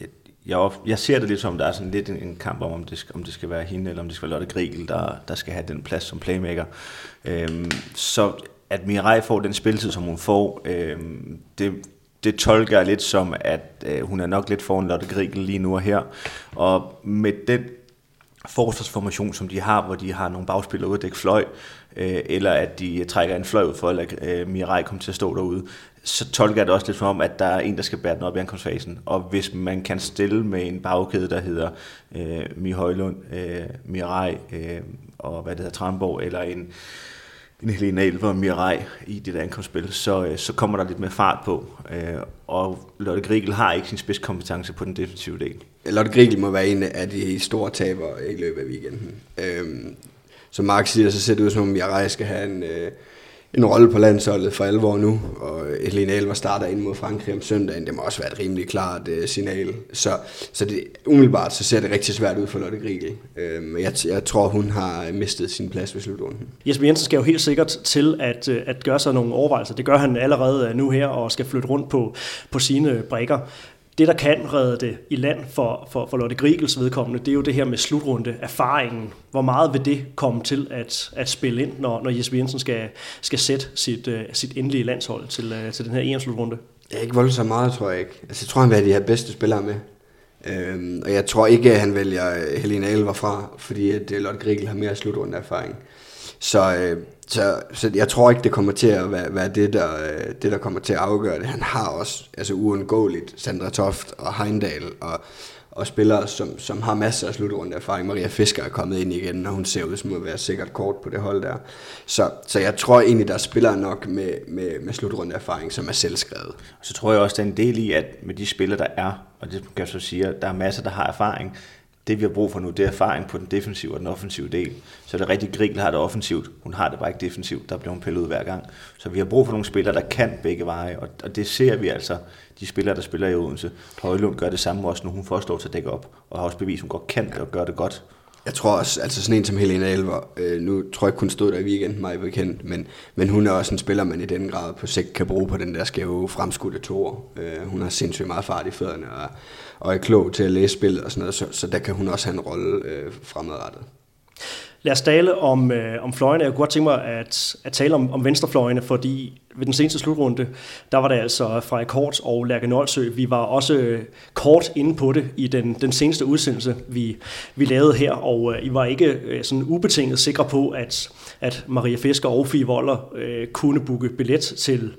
jeg, jeg, jeg ser det lidt som, der er sådan lidt en, en kamp om, om det, skal, om det skal være hende, eller om det skal være Lotte Grigel, der, der skal have den plads som playmaker. Øh, så at Mirai får den spilletid, som hun får, øh, det, det tolker jeg lidt som, at øh, hun er nok lidt foran Lotte Grigel lige nu og her. Og med den forsvarsformation, som de har, hvor de har nogle bagspillere ude at dække fløj, øh, eller at de trækker en fløj ud for at øh, Mirai kommer til at stå derude, så tolker jeg det også lidt som om, at der er en, der skal bære den op i ankomstfasen. Og hvis man kan stille med en bagkæde, der hedder øh, Mi Højlund, øh, Mirai øh, og hvad det hedder, Tranborg, eller en, en Helena Elver og Mirai i det der ankomstspil, så, øh, så kommer der lidt mere fart på. Øh, og Lotte Grigel har ikke sin spidskompetence på den defensive del. Lotte Grigel må være en af de store tabere i løbet af weekenden. Øhm, som Mark siger, så ser det ud som om Mirai skal have en... Øh, en rolle på landsholdet for alvor nu, og Helene Elver starter ind mod Frankrig om søndagen. Det må også være et rimelig klart uh, signal. Så, så det, umiddelbart så ser det rigtig svært ud for Lotte Grigel. Uh, øhm, jeg, jeg tror, hun har mistet sin plads ved slutrunden. Jesper Jensen skal jo helt sikkert til at, øh, at gøre sig nogle overvejelser. Det gør han allerede øh, nu her, og skal flytte rundt på, på sine brækker det, der kan redde det i land for, for, for Lotte Grigels vedkommende, det er jo det her med slutrunde, erfaringen. Hvor meget vil det komme til at, at spille ind, når, når Jesper Jensen skal, skal sætte sit, uh, sit endelige landshold til, uh, til den her EM-slutrunde? Det er ikke voldsomt meget, tror jeg ikke. Altså, jeg tror, han vil have de her bedste spillere med. Øhm, og jeg tror ikke, at han vælger Helena Elver fra, fordi at øh, Lotte Grigel har mere slutrunde erfaring. Så, øh, så, så jeg tror ikke, det kommer til at være, være det, der, øh, det, der kommer til at afgøre det. Han har også altså uundgåeligt Sandra Toft og Heindal og, og spillere, som, som har masser af slutrunde erfaring. Maria Fisker er kommet ind igen, og hun ser ud som at være sikkert kort på det hold der. Så, så jeg tror egentlig, der spiller nok med, med, med slutrunde erfaring, som er selvskrevet. Så tror jeg også, der er en del i, at med de spillere, der er, og det kan jeg så sige, at der er masser, der har erfaring, det vi har brug for nu, det er erfaring på den defensive og den offensive del. Så det er rigtig, Grigel har det offensivt. Hun har det bare ikke defensivt. Der bliver hun pillet ud hver gang. Så vi har brug for nogle spillere, der kan begge veje. Og, og det ser vi altså, de spillere, der spiller i Odense. Højlund gør det samme også, når hun får til at dække op. Og har også bevist, at hun godt kan det og gør det godt. Jeg tror også, altså sådan en som Helena Elver, øh, nu tror jeg ikke, hun stod der i weekenden, mig bekendt, men, men hun er også en spiller, man i den grad på sigt kan bruge på den der skæve fremskudte tor. Øh, hun har sindssygt meget fart i fødderne, og, og er klog til at læse spillet og sådan noget, så, så der kan hun også have en rolle øh, fremadrettet. Lad os tale om, øh, om fløjene. Jeg kunne godt tænke mig at, at tale om, om venstrefløjene, fordi ved den seneste slutrunde, der var det altså fra Kort og Lærke Nolsø. Vi var også øh, kort inde på det i den, den seneste udsendelse, vi, vi lavede her, og øh, I var ikke øh, sådan ubetinget sikre på, at, at Maria Fisker og Fie Voller øh, kunne booke billet til,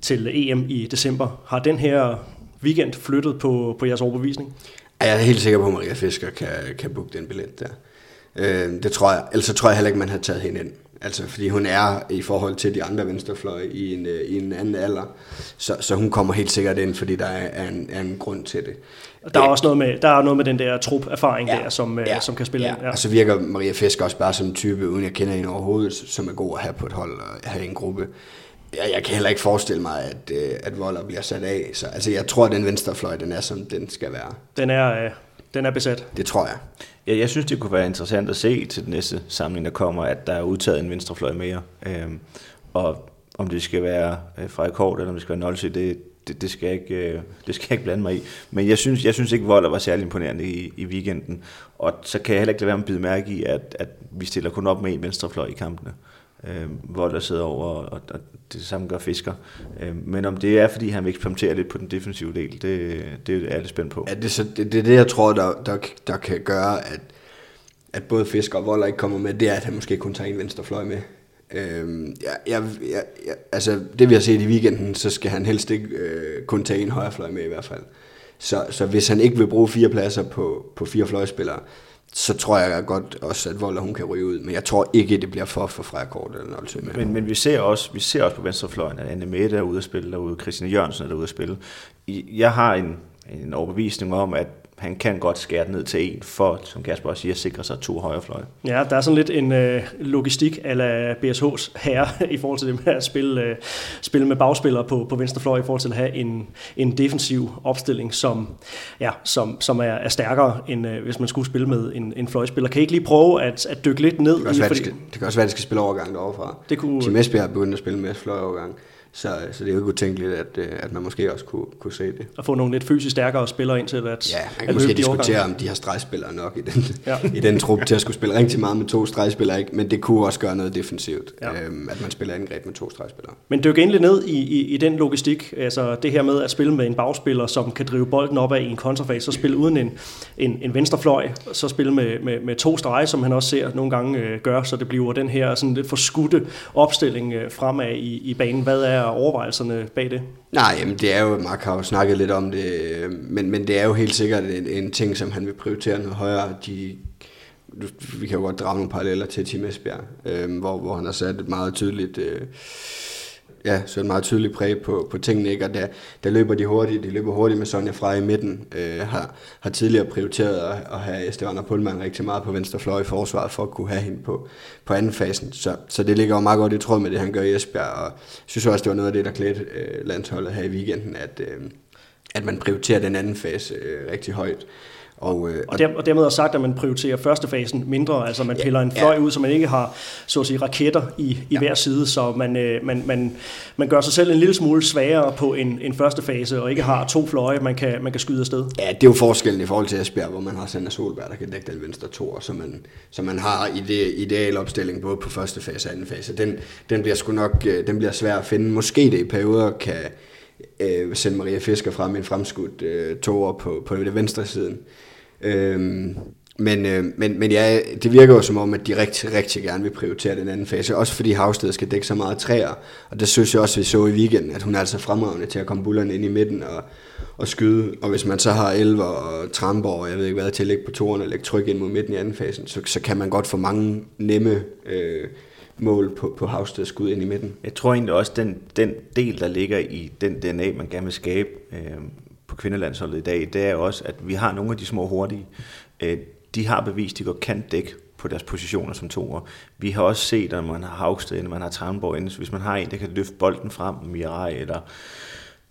til EM i december. Har den her weekend flyttet på, på jeres overbevisning? Jeg er helt sikker på, at Maria Fisker kan, kan booke den billet der. Øh, det tror jeg. Ellers så tror jeg heller ikke, man har taget hende ind. Altså, fordi hun er i forhold til de andre venstrefløje i en, øh, i en anden alder. Så, så hun kommer helt sikkert ind, fordi der er en, er en grund til det. Der er også noget med, der er noget med den der trup-erfaring ja, der, som, øh, ja, som kan spille ja. ind. Ja. Og så virker Maria Fisk også bare som en type, uden jeg kender hende overhovedet, som er god at have på et hold og have i en gruppe. Jeg, jeg kan heller ikke forestille mig, at, at Voller bliver sat af. Så, altså, jeg tror, at den venstrefløj, den er, som den skal være. Den er, den er besat. Det tror jeg. Ja, jeg synes, det kunne være interessant at se til den næste samling, der kommer, at der er udtaget en venstrefløj mere. Øhm, og om det skal være øh, fra eller om det skal være Nolse, det, det, det, skal jeg ikke, øh, det skal jeg ikke blande mig i. Men jeg synes, jeg synes ikke, Volder var særlig imponerende i, i weekenden. Og så kan jeg heller ikke lade være med at bide mærke i, at, at vi stiller kun op med en venstrefløj i kampene. Øh, Volder sidder over, og, og det samme gør Fisker. Øh, men om det er, fordi han vil eksperimentere lidt på den defensive del, det, det er jeg lidt spændt på. Ja, det, så, det, det er det, jeg tror, der, der, der kan gøre, at, at både Fisker og Volder ikke kommer med, det er, at han måske kun tager en venstrefløj med. Øhm, jeg, jeg, jeg, jeg, altså, det vi har set i weekenden, så skal han helst ikke øh, kun tage en højrefløj med i hvert fald. Så, så hvis han ikke vil bruge fire pladser på, på fire fløjspillere, så tror jeg godt også, at Volder hun kan ryge ud. Men jeg tror ikke, det bliver for for Frejakort eller noget med. Men, men vi, ser også, vi ser også på venstrefløjen, at Anne Mette er ude at spille derude, Christiane Jørgensen er ude at spille. Jeg har en, en overbevisning om, at han kan godt skære ned til en, for, som Kasper også siger, sikre sig to højrefløje. Ja, der er sådan lidt en øh, logistik ala BSH's herre i forhold til det med at spille, øh, spille med bagspillere på, på venstre fløj, i forhold til at have en, en defensiv opstilling, som, ja, som, som er, er stærkere, end øh, hvis man skulle spille med en, en fløjspiller. Kan I ikke lige prøve at, at dykke lidt ned? Det kan, også i, være, fordi... det, skal, det kan også være, at de skal spille overgang derovre fra. Det kunne... Tim Esbjerg er begyndt at spille med fløjovergang. Så, så det er jo ikke utænkeligt, at, øh, at man måske også kunne, kunne se det. At få nogle lidt fysisk stærkere spillere ind til at Ja, man kan måske diskutere, om de har stregspillere nok i den, ja. i den trup til at skulle spille rigtig meget med to stregspillere, ikke? men det kunne også gøre noget defensivt, ja. øhm, at man spiller angreb med to stregspillere. Men dyk endelig ned i, i, i den logistik, altså det her med at spille med en bagspiller, som kan drive bolden op af i en kontrafase, så spille uden en, en, en venstrefløj, så spille med, med, med to strege, som han også ser nogle gange øh, gør, så det bliver den her sådan lidt forskudte opstilling øh, fremad i, i banen. Hvad er overvejelserne bag det? Nej, jamen det er jo, Mark har jo snakket lidt om det, øhm, men, men det er jo helt sikkert en, en ting, som han vil prioritere noget højere. De, vi kan jo godt drage nogle paralleller til Tim Esbjerg, øh, hvor, hvor han har sat et meget tydeligt... Øh, ja, så meget tydelig præg på, på tingene, ikke? og der, der løber de hurtigt, de løber hurtigt med Sonja Frey i midten, øh, har, har tidligere prioriteret at, at have Estefan Pullman rigtig meget på venstre fløj i forsvaret, for at kunne have hende på, på anden fasen, så, så det ligger jo meget godt i tråd med det, han gør i Esbjerg, og jeg synes også, det var noget af det, der klædte øh, landsholdet her i weekenden, at, øh, at man prioriterer den anden fase øh, rigtig højt. Og, øh, og, der, og dermed også sagt, at man prioriterer førstefasen mindre, altså man piller en fløj ja. ud, så man ikke har så at sige, raketter i, i ja. hver side, så man, øh, man, man, man gør sig selv en lille smule sværere på en, en første fase, og ikke har to fløje, man kan, man kan skyde afsted. Ja, det er jo forskellen i forhold til Esbjerg, hvor man har Sander Solberg, der kan dække den venstre to, så man, så man har i det ideal opstilling både på første fase og anden fase. Den, den bliver sgu nok øh, den bliver svær at finde. Måske det i perioder kan øh, sende Maria Fisker frem en fremskudt øh, toer på, på det venstre siden. Øhm, men, øh, men, men ja, det virker jo som om, at de rigtig, rigtig gerne vil prioritere den anden fase. Også fordi Havsted skal dække så meget træer. Og det synes jeg også, vi så i weekenden, at hun er altså fremragende til at komme bullerne ind i midten og, og skyde. Og hvis man så har Elver og Tramborg, og jeg ved ikke hvad, til at lægge på toren og lægge tryk ind mod midten i anden fasen, så, så kan man godt få mange nemme øh, mål på, på Havsteds skud ind i midten. Jeg tror egentlig også, den, den del, der ligger i den DNA, man gerne vil skabe, øh, på kvindelandsholdet i dag, det er også, at vi har nogle af de små hurtige. Øh, de har bevist, at de godt kan dække på deres positioner som toer. Vi har også set, at man har Hagsted, man har Tranborg inde, hvis man har en, der kan løfte bolden frem, Mirai eller,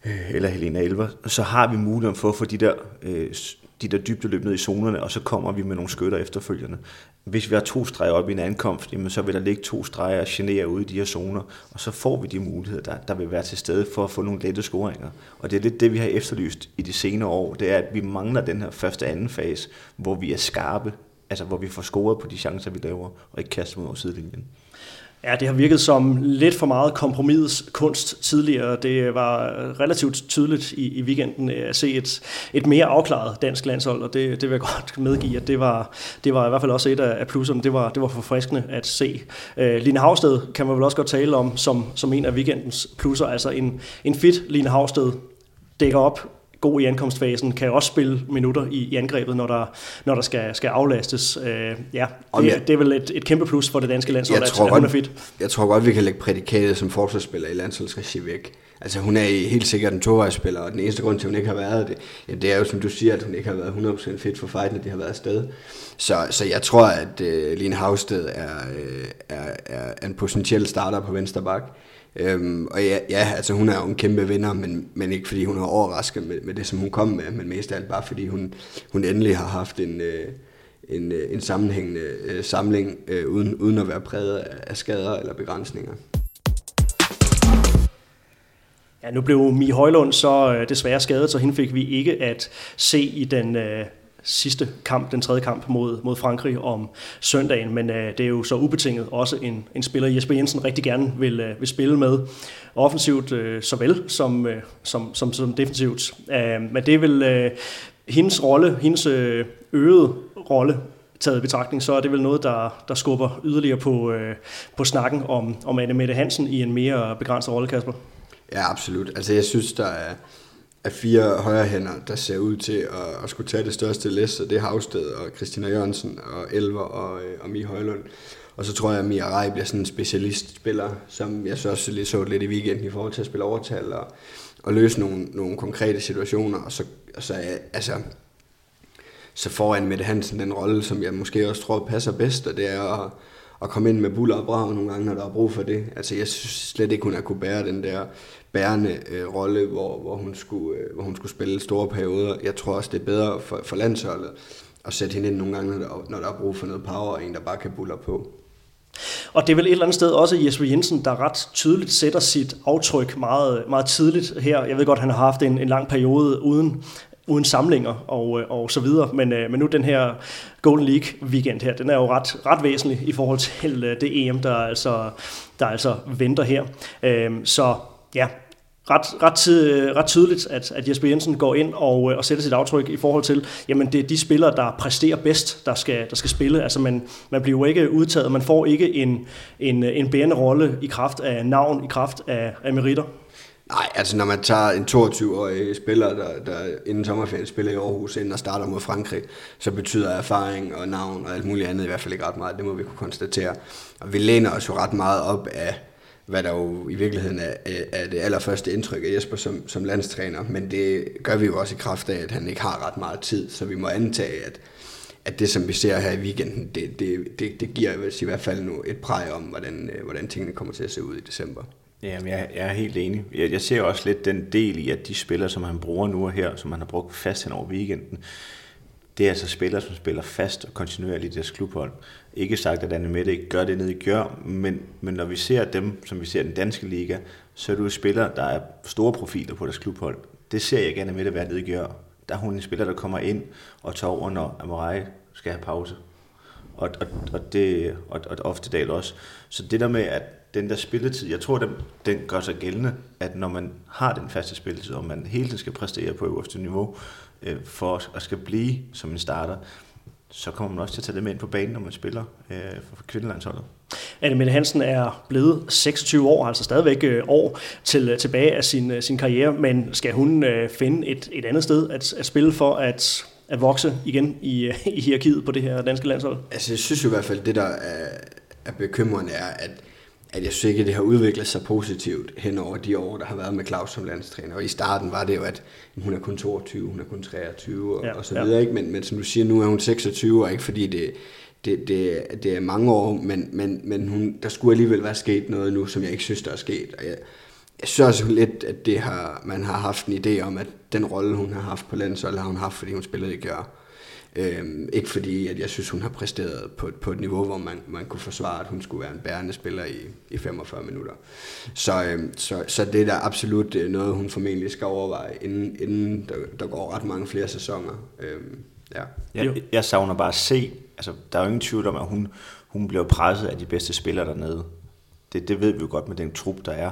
øh, eller Helena Elver, så har vi muligheden for at få de der øh, de der dybde løb ned i zonerne, og så kommer vi med nogle skytter efterfølgende. Hvis vi har to streger op i en ankomst, jamen så vil der ligge to streger og genere ude i de her zoner, og så får vi de muligheder, der, der vil være til stede for at få nogle lette scoringer. Og det er lidt det, vi har efterlyst i de senere år, det er, at vi mangler den her første anden fase, hvor vi er skarpe altså, hvor vi får scoret på de chancer, vi laver, og ikke kaster mod over sidelinjen. Ja, det har virket som lidt for meget kompromis kunst tidligere. Det var relativt tydeligt i, i weekenden øh, at se et, et mere afklaret dansk landshold, og det, det vil jeg godt medgive, at det var, det var i hvert fald også et af, plusserne. Det var, det var forfriskende at se. Øh, Line Havsted kan man vel også godt tale om som, som en af weekendens plusser. Altså en, en fit Line Havsted dækker op god i ankomstfasen, kan også spille minutter i, i angrebet, når der, når der skal, skal aflastes. Øh, ja, det, jeg, det er vel et, et kæmpe plus for det danske landshold, jeg at, tror at hun er fit. Jeg tror godt, vi kan lægge prædikatet som forsvarsspiller i landsholdsregi væk. Altså hun er helt sikkert en tovejsspiller, og den eneste grund til, at hun ikke har været det, ja, det er jo, som du siger, at hun ikke har været 100% fit for fighten, at de har været afsted. Så, så jeg tror, at uh, Line Havsted er, uh, er, er en potentiel starter på venstre bak. Øhm, og ja, ja, altså hun er jo en kæmpe vinder, men, men ikke fordi hun har overrasket med, med det, som hun kom med, men mest af alt bare fordi hun, hun endelig har haft en, øh, en, øh, en sammenhængende øh, samling, øh, uden, uden at være præget af skader eller begrænsninger. Ja, nu blev Mi Højlund så øh, desværre skadet, så hende fik vi ikke at se i den øh, sidste kamp, den tredje kamp mod, mod Frankrig om søndagen, men øh, det er jo så ubetinget også en, en spiller, Jesper Jensen rigtig gerne vil, øh, vil spille med, offensivt øh, såvel som, øh, som, som, som defensivt. Øh, men det er vel øh, hendes rolle, hendes øh, øgede rolle, taget i betragtning, så er det vel noget, der, der skubber yderligere på, øh, på snakken om, om Anne Mette Hansen i en mere begrænset rolle, Kasper. Ja, absolut. Altså jeg synes, der er, af fire højre hænder, der ser ud til at, at skulle tage det største læs, og det er Havsted og Christina Jørgensen og Elver og, øh, og Mie Højlund. Og så tror jeg, at Mia Rej bliver sådan en specialistspiller, som jeg så også lige så lidt i weekenden i forhold til at spille overtal og, og løse nogle, nogle konkrete situationer. Og så, og så altså, så får Anne Mette Hansen den rolle, som jeg måske også tror passer bedst, og det er at, at komme ind med buller og brag nogle gange, når der er brug for det. Altså, jeg synes slet ikke, hun har kunne bære den der bærende øh, rolle, hvor, hvor, hun skulle, øh, hvor hun skulle spille store perioder. Jeg tror også, det er bedre for, for landsholdet at sætte hende ind nogle gange, når der, når der er brug for noget power, og en, der bare kan buller på. Og det er vel et eller andet sted også Jesper Jensen, der ret tydeligt sætter sit aftryk meget, meget tidligt her. Jeg ved godt, han har haft en, en lang periode uden, uden samlinger og, øh, og så videre, men, øh, men nu den her Golden League weekend her, den er jo ret, ret væsentlig i forhold til øh, det EM, der altså, der altså venter her. Øhm, så ja, ret, ret, øh, ret tydeligt, at, at Jesper Jensen går ind og, øh, og sætter sit aftryk i forhold til, jamen det er de spillere, der præsterer bedst, der skal, der skal spille. Altså man, man bliver jo ikke udtaget, man får ikke en, en, en bærende rolle i kraft af navn, i kraft af, af meritter. Nej, altså når man tager en 22-årig spiller, der, der inden sommerferien spiller i Aarhus, inden og starter mod Frankrig, så betyder erfaring og navn og alt muligt andet i hvert fald ikke ret meget. Det må vi kunne konstatere. Og vi læner os jo ret meget op af hvad der jo i virkeligheden er, er det allerførste indtryk af Jesper som, som landstræner, men det gør vi jo også i kraft af, at han ikke har ret meget tid, så vi må antage, at, at det, som vi ser her i weekenden, det, det, det, det giver i hvert fald nu et præg om, hvordan, øh, hvordan tingene kommer til at se ud i december. Jamen, jeg, jeg er helt enig. Jeg, jeg ser også lidt den del i, at de spillere, som han bruger nu og her, som han har brugt fast hen over weekenden, det er altså spillere, som spiller fast og kontinuerligt i deres klubhold. Ikke sagt, at Anne Mette ikke gør det nede i Gør, men, men når vi ser dem, som vi ser den danske liga, så er du spillere, der er store profiler på deres klubhold. Det ser jeg gerne med det være nede i Gør. Der er hun en spiller, der kommer ind og tager over, når Amorai skal have pause. Og, og, og, det, og, og ofte dag også. Så det der med, at den der spilletid, jeg tror, den, den gør sig gældende, at når man har den faste spilletid, og man hele tiden skal præstere på øverste niveau, øh, for at skal blive som en starter, så kommer man også til at tage det med ind på banen, når man spiller øh, for kvindelandsholdet. Anne Mette Hansen er blevet 26 år, altså stadigvæk øh, år til, øh, tilbage af sin, øh, sin karriere, men skal hun øh, finde et, et andet sted at, at spille for at, at vokse igen i, i hierarkiet på det her danske landshold? Altså jeg synes jo i hvert fald, det der er, er bekymrende er, at at jeg synes ikke, at det har udviklet sig positivt hen over de år, der har været med Claus som landstræner. Og i starten var det jo, at hun er kun 22, hun er kun 23 og, ja, og så videre. Ja. Ikke? Men, men som du siger, nu er hun 26, og ikke fordi det, det, det, det er mange år, men, men, men hun, der skulle alligevel være sket noget nu, som jeg ikke synes, der er sket. Og jeg, jeg synes også lidt, at det har, man har haft en idé om, at den rolle, hun har haft på landsholdet, har hun haft, fordi hun spillede i Gør. Øhm, ikke fordi, at jeg synes, hun har præsteret på, på et niveau, hvor man, man kunne forsvare, at hun skulle være en bærende spiller i, i 45 minutter. Så, øhm, så, så det er da absolut øh, noget, hun formentlig skal overveje, inden, inden der, der går ret mange flere sæsoner. Øhm, Ja. Jeg, jeg savner bare at se, altså der er jo ingen tvivl om, at hun, hun bliver presset af de bedste spillere dernede. Det, det ved vi jo godt med den trup, der er.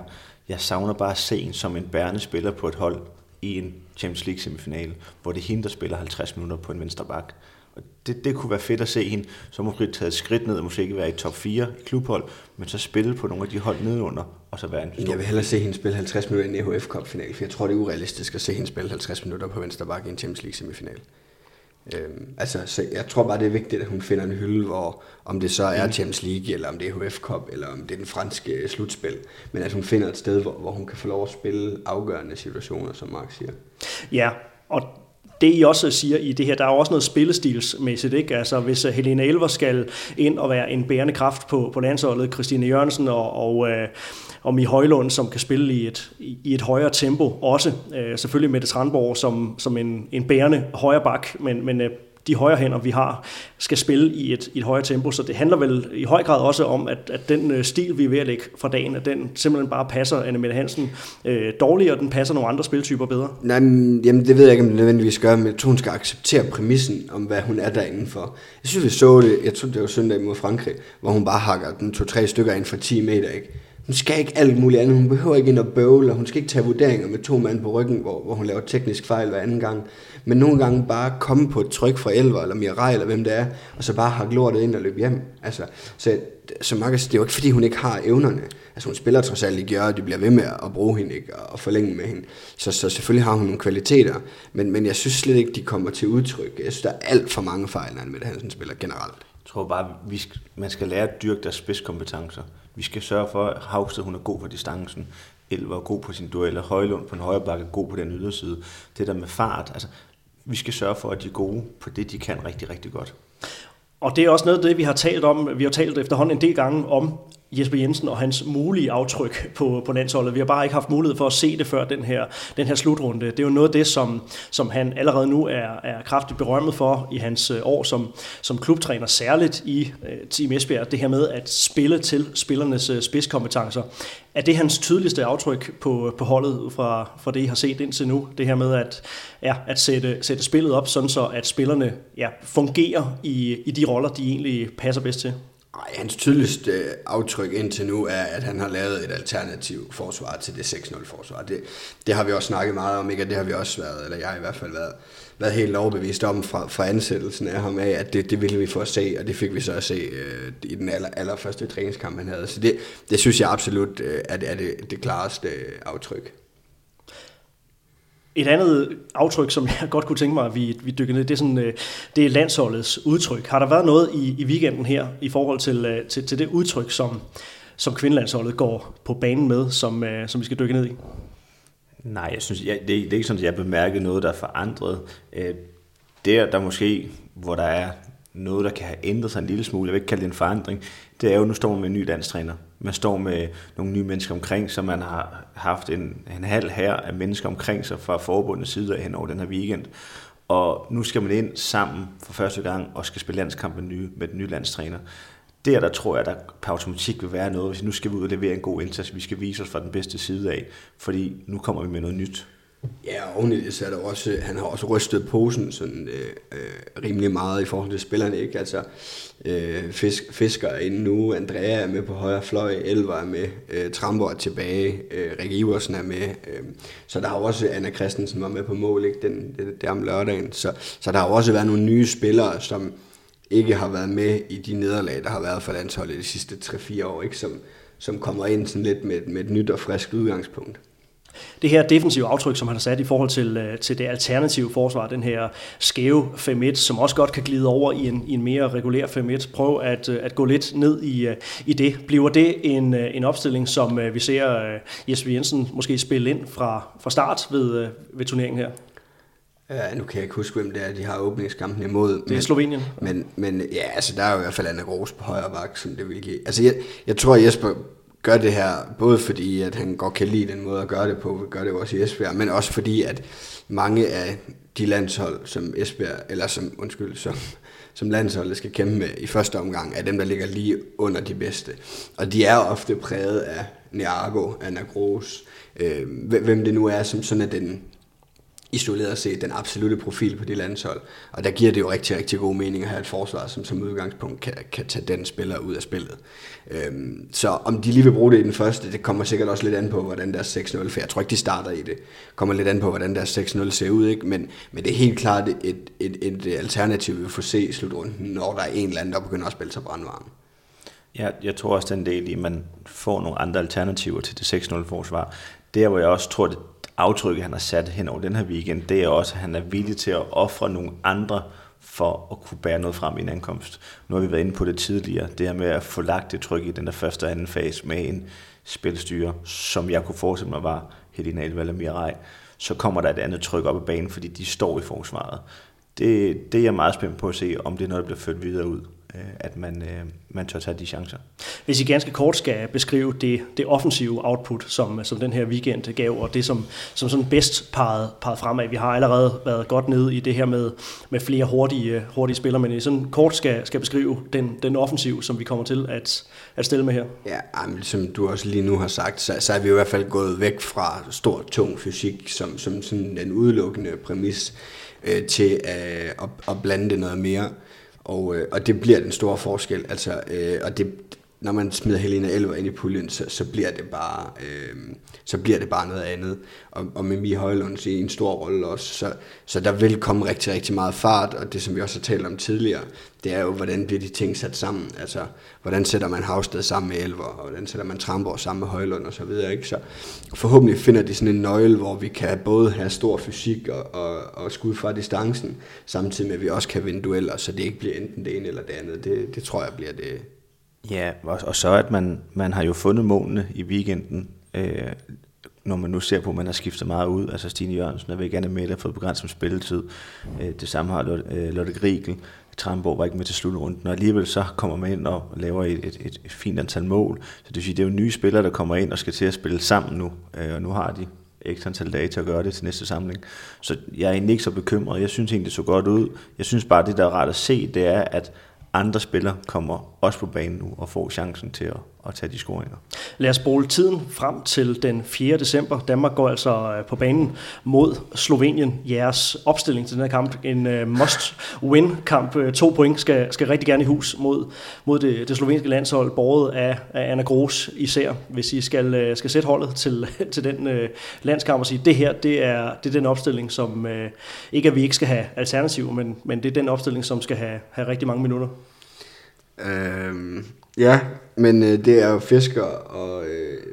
Jeg savner bare at se en som en bærende spiller på et hold i en Champions League semifinale, hvor det er hende, der spiller 50 minutter på en venstre bak. Og det, det kunne være fedt at se hende, så måske tage et skridt ned, og måske ikke være i top 4 i klubhold, men så spille på nogle af de hold nedenunder, og så være en stor Jeg vil hellere se hende spille 50 minutter i en EHF Cup final, for jeg tror, det er urealistisk at se hende spille 50 minutter på venstre bakke i en Champions League semifinal. Øhm, altså, så jeg tror bare, det er vigtigt, at hun finder en hylde, hvor om det så er Champions League, eller om det er EHF Cup, eller om det er den franske slutspil, men at hun finder et sted, hvor, hvor hun kan få lov at spille afgørende situationer, som Mark siger. Ja, og det I også siger i det her, der er jo også noget spillestilsmæssigt, ikke? Altså hvis uh, Helene Elver skal ind og være en bærende kraft på, på landsholdet, Christine Jørgensen og, og, uh, og Mi Højlund, som kan spille i et, i et højere tempo også. Øh, selvfølgelig Mette Strandborg som, som en, en bærende højre bak, men, men øh, de højre hænder, vi har, skal spille i et, i et højere tempo. Så det handler vel i høj grad også om, at, at den øh, stil, vi er ved at lægge fra dagen, at den simpelthen bare passer Anne Mette Hansen øh, dårligere, og den passer nogle andre spiltyper bedre. Nej, men, jamen det ved jeg ikke, om det nødvendigvis gør, men jeg tror, hun skal acceptere præmissen om, hvad hun er derinde for. Jeg synes, vi så det, jeg tror, det var søndag mod Frankrig, hvor hun bare hakker den to-tre stykker ind for 10 meter, ikke? Hun skal ikke alt muligt andet. Hun behøver ikke ind og bøvle, og hun skal ikke tage vurderinger med to mand på ryggen, hvor, hvor hun laver teknisk fejl hver anden gang. Men nogle gange bare komme på et tryk fra Elver eller Mirai, eller hvem det er, og så bare hakke lortet ind og løbe hjem. Altså, så, så Marcus, det er jo ikke fordi, hun ikke har evnerne. Altså hun spiller trods alt i og de bliver ved med at bruge hende ikke, og forlænge med hende. Så, så selvfølgelig har hun nogle kvaliteter, men, men jeg synes slet ikke, de kommer til udtryk. Jeg synes, der er alt for mange fejl, når Mette Hansen spiller generelt. Jeg tror bare, vi skal, man skal lære at dyrke deres spidskompetencer. Vi skal sørge for, at Havsted hun er god på distancen. Elver er god på sin dueller. Højlund på en højre bakke er god på den yderside. Det der med fart. Altså, vi skal sørge for, at de er gode på det, de kan rigtig, rigtig godt. Og det er også noget af det, vi har talt om. Vi har talt efterhånden en del gange om Jesper Jensen og hans mulige aftryk på, på landsholdet. Vi har bare ikke haft mulighed for at se det før den her, den her slutrunde. Det er jo noget af det, som, som han allerede nu er, er kraftigt berømmet for i hans øh, år som, som klubtræner, særligt i øh, Team Esbjerg. Det her med at spille til spillernes øh, spidskompetencer. Er det hans tydeligste aftryk på, på holdet fra, fra det, I har set indtil nu? Det her med at, ja, at sætte, sætte spillet op, sådan så at spillerne ja, fungerer i, i de roller, de egentlig passer bedst til? Ej, hans tydeligste øh, aftryk indtil nu er, at han har lavet et alternativ forsvar til det 6-0-forsvar. Det, det har vi også snakket meget om, ikke? Og det har vi også været, eller jeg har i hvert fald været, været helt overbevist om fra, fra ansættelsen af ham af, at det, det ville vi få at se, og det fik vi så at se øh, i den aller, allerførste træningskamp, han havde. Så det, det synes jeg absolut øh, er, det, er det, det klareste øh, aftryk. Et andet aftryk, som jeg godt kunne tænke mig, at vi, vi dykker ned, det er, sådan, øh, det er landsholdets udtryk. Har der været noget i, i weekenden her i forhold til, øh, til, til det udtryk, som, som kvindelandsholdet går på banen med, som, øh, som vi skal dykke ned i? Nej, jeg synes, jeg, det, det er ikke sådan, at jeg bemærkede noget, der er forandret. Der, der måske, hvor der er noget, der kan have ændret sig en lille smule, jeg vil ikke kalde det en forandring, det er jo, nu står man med en ny landstræner. Man står med nogle nye mennesker omkring sig, man har haft en, en halv her af mennesker omkring sig fra forbundets side hen over den her weekend. Og nu skal man ind sammen for første gang og skal spille landskampen nye, med den nye landstræner. Der, der tror jeg, der per automatik vil være noget, hvis nu skal vi ud og levere en god indsats, vi skal vise os fra den bedste side af, fordi nu kommer vi med noget nyt. Ja, og oven i det, så er der også, han har også rystet posen sådan, øh, øh, rimelig meget i forhold til spillerne, ikke? Altså, øh, fisk, Fisker er inde nu, Andrea er med på højre fløj, Elver er med, øh, Trambo er tilbage, øh, Rikke Iversen er med, øh, så der har også Anna Christensen var med på mål, ikke? Den, den, der om lørdagen, så, så der har også været nogle nye spillere, som ikke har været med i de nederlag, der har været for landsholdet de sidste 3-4 år, ikke? Som, som kommer ind sådan lidt med, med et nyt og frisk udgangspunkt det her defensive aftryk, som han har sat i forhold til, øh, til det alternative forsvar, den her skæve 5-1, som også godt kan glide over i en, i en mere regulær 5-1. Prøv at, øh, at gå lidt ned i, øh, i det. Bliver det en, en opstilling, som vi ser Jesper Jensen måske spille ind fra, fra start ved, ved turneringen her? Ja, nu kan jeg ikke huske, hvem det er, de har åbningskampen imod. Det er men, Slovenien. Men, men ja, altså, der er jo i hvert fald Anna Gros på højre bak, som det vil give. Altså, jeg, jeg tror, Jesper gør det her, både fordi at han godt kan lide den måde at gøre det på, gør det også i Esbjerg, men også fordi at mange af de landshold, som Esbjerg, eller som, undskyld, som, som landsholdet skal kæmpe med i første omgang, er dem, der ligger lige under de bedste. Og de er ofte præget af Niago, Anna Gros, øh, hvem det nu er, som sådan er den, isoleret set den absolute profil på det landshold. Og der giver det jo rigtig, rigtig god mening at have et forsvar, som som udgangspunkt kan, kan tage den spiller ud af spillet. Øhm, så om de lige vil bruge det i den første, det kommer sikkert også lidt an på, hvordan deres 6-0, for jeg tror ikke, de starter i det, kommer lidt an på, hvordan deres 6-0 ser ud, ikke? Men, men det er helt klart et, et, et alternativ, vi får se i slutrunden, når der er en eller anden, der begynder at spille sig brandvarme. Ja, jeg tror også den del i, at man får nogle andre alternativer til det 6-0 forsvar. Der hvor jeg også tror, det aftryk, han har sat hen over den her weekend, det er også, at han er villig til at ofre nogle andre for at kunne bære noget frem i en ankomst. Nu har vi været inde på det tidligere, det her med at få lagt det tryk i den der første og anden fase med en spilstyre, som jeg kunne forestille mig var Helena Elvald og Mirai, så kommer der et andet tryk op ad banen, fordi de står i forsvaret. Det, det er jeg meget spændt på at se, om det er noget, der bliver ført videre ud. Øh, at man, øh, man tør tage de chancer. Hvis I ganske kort skal beskrive det, det offensive output, som, som den her weekend gav, og det som, som sådan bedst peget, peget fremad. Vi har allerede været godt nede i det her med, med flere hurtige, hurtige spillere, men I sådan kort skal, skal beskrive den, den offensiv, som vi kommer til at, at stille med her. Ja, men som du også lige nu har sagt, så, så er vi i hvert fald gået væk fra stor, tung fysik som, som sådan en udelukkende præmis øh, til øh, at, at blande det noget mere. Og, øh, og det bliver den store forskel. Altså, øh, og det, når man smider Helena Elver ind i puljen, så, så, bliver det bare, øh, så bliver det bare noget andet. Og, og med Mie Højlund i en stor rolle også. Så, så der vil komme rigtig, rigtig meget fart, og det som vi også har talt om tidligere, det er jo, hvordan bliver de ting sat sammen. Altså, hvordan sætter man Havsted sammen med Elver, og hvordan sætter man Tramborg sammen med Højlund og så videre. Ikke? Så forhåbentlig finder de sådan en nøgle, hvor vi kan både have stor fysik og, og, og skud fra distancen, samtidig med at vi også kan vinde dueller, så det ikke bliver enten det ene eller det andet. Det, det tror jeg bliver det, Ja, og, og så at man, man har jo fundet målene i weekenden, øh, når man nu ser på, at man har skiftet meget ud. Altså Stine Jørgensen er væk, Anna Mette har fået begrænset spilletid. Øh, det samme har Lotte, øh, Lotte Grigel. Tramborg var ikke med til slutrunden, og alligevel så kommer man ind og laver et, et, et, et fint antal mål. Så det vil sige, det er jo nye spillere, der kommer ind og skal til at spille sammen nu, øh, og nu har de ekstra antal dage til at gøre det til næste samling. Så jeg er egentlig ikke så bekymret. Jeg synes egentlig, det så godt ud. Jeg synes bare, det der er rart at se, det er, at andre spillere kommer også på banen nu og får chancen til at, at tage de scoringer. Lad os spole tiden frem til den 4. december. Danmark går altså øh, på banen mod Slovenien. Jeres opstilling til den her kamp, en øh, uh, must-win-kamp. Øh, to point skal, skal rigtig gerne i hus mod, mod det, det slovenske landshold, båret af, af Anna Gros især. Hvis I skal, skal sætte holdet til, til den uh, landskamp og sige, det her det er, det er den opstilling, som uh, ikke at vi ikke skal have alternativ, men, men det er den opstilling, som skal have, have rigtig mange minutter. Øhm, ja, men øh, det er jo Fisker og, øh,